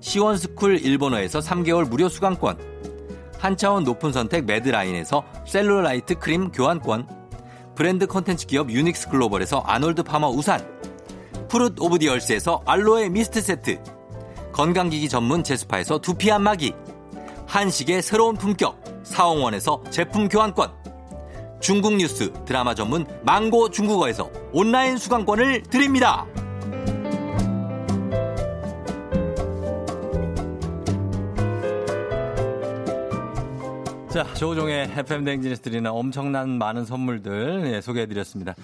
시원스쿨 일본어에서 3개월 무료 수강권, 한차원 높은 선택 매드라인에서 셀룰라이트 크림 교환권, 브랜드 컨텐츠 기업 유닉스 글로벌에서 아놀드 파머 우산, Fruit of the Earth에서 알로에 미스트 세트, 건강기기 전문 제스파에서 두피 안마기, 한식의 새로운 품격, 사옹원에서 제품 교환권, 중국 뉴스 드라마 전문 망고 중국어에서 온라인 수강권을 드립니다. 자, 조종의 FM 댕진에서 드리는 엄청난 많은 선물들 예, 소개해드렸습니다.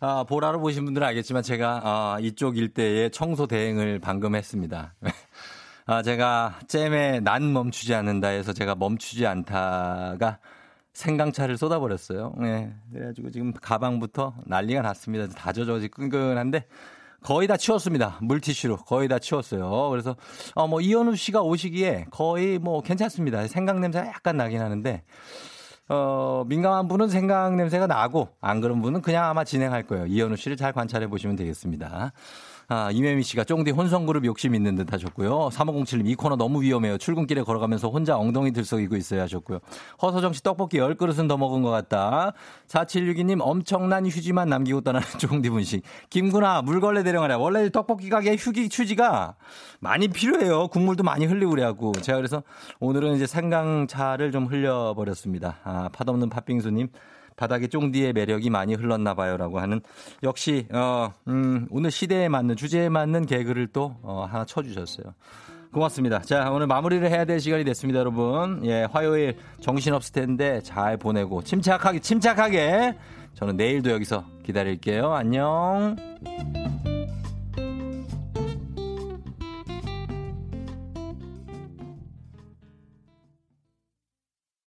아, 보라로 보신 분들은 알겠지만 제가 아, 이쪽 일대에 청소 대행을 방금 했습니다. 아, 제가 잼에 난 멈추지 않는다 해서 제가 멈추지 않다가 생강차를 쏟아버렸어요. 예. 그래가지고 지금 가방부터 난리가 났습니다. 다 젖어지 끈끈한데 거의 다 치웠습니다. 물티슈로 거의 다 치웠어요. 그래서 어 뭐 이현우 씨가 오시기에 거의 뭐 괜찮습니다. 생강 냄새가 약간 나긴 하는데 어 민감한 분은 생강 냄새가 나고 안 그런 분은 그냥 아마 진행할 거예요. 이현우 씨를 잘 관찰해 보시면 되겠습니다. 아, 이매미 씨가 쫑디 혼성그룹 욕심 있는 듯 하셨고요. 3507님 이 코너 너무 위험해요. 출근길에 걸어가면서 혼자 엉덩이 들썩이고 있어요 하셨고요. 허서정 씨 떡볶이 10그릇은 더 먹은 것 같다. 4762님 엄청난 휴지만 남기고 떠나는 쫑디 분식. 김구나 물걸레 대령하라. 원래 떡볶이 가게 휴기 휴지가 많이 필요해요. 국물도 많이 흘리고 그래갖고. 제가 그래서 오늘은 이제 생강차를 좀 흘려버렸습니다. 아, 팥 없는 팥빙수님. 바닥에 쫑디의 매력이 많이 흘렀나 봐요라고 하는 역시 어, 음, 오늘 시대에 맞는 주제에 맞는 개그를 또 어, 하나 쳐주셨어요. 고맙습니다. 자 오늘 마무리를 해야 될 시간이 됐습니다, 여러분. 예, 화요일 정신 없을 텐데 잘 보내고 침착하게 침착하게 저는 내일도 여기서 기다릴게요. 안녕.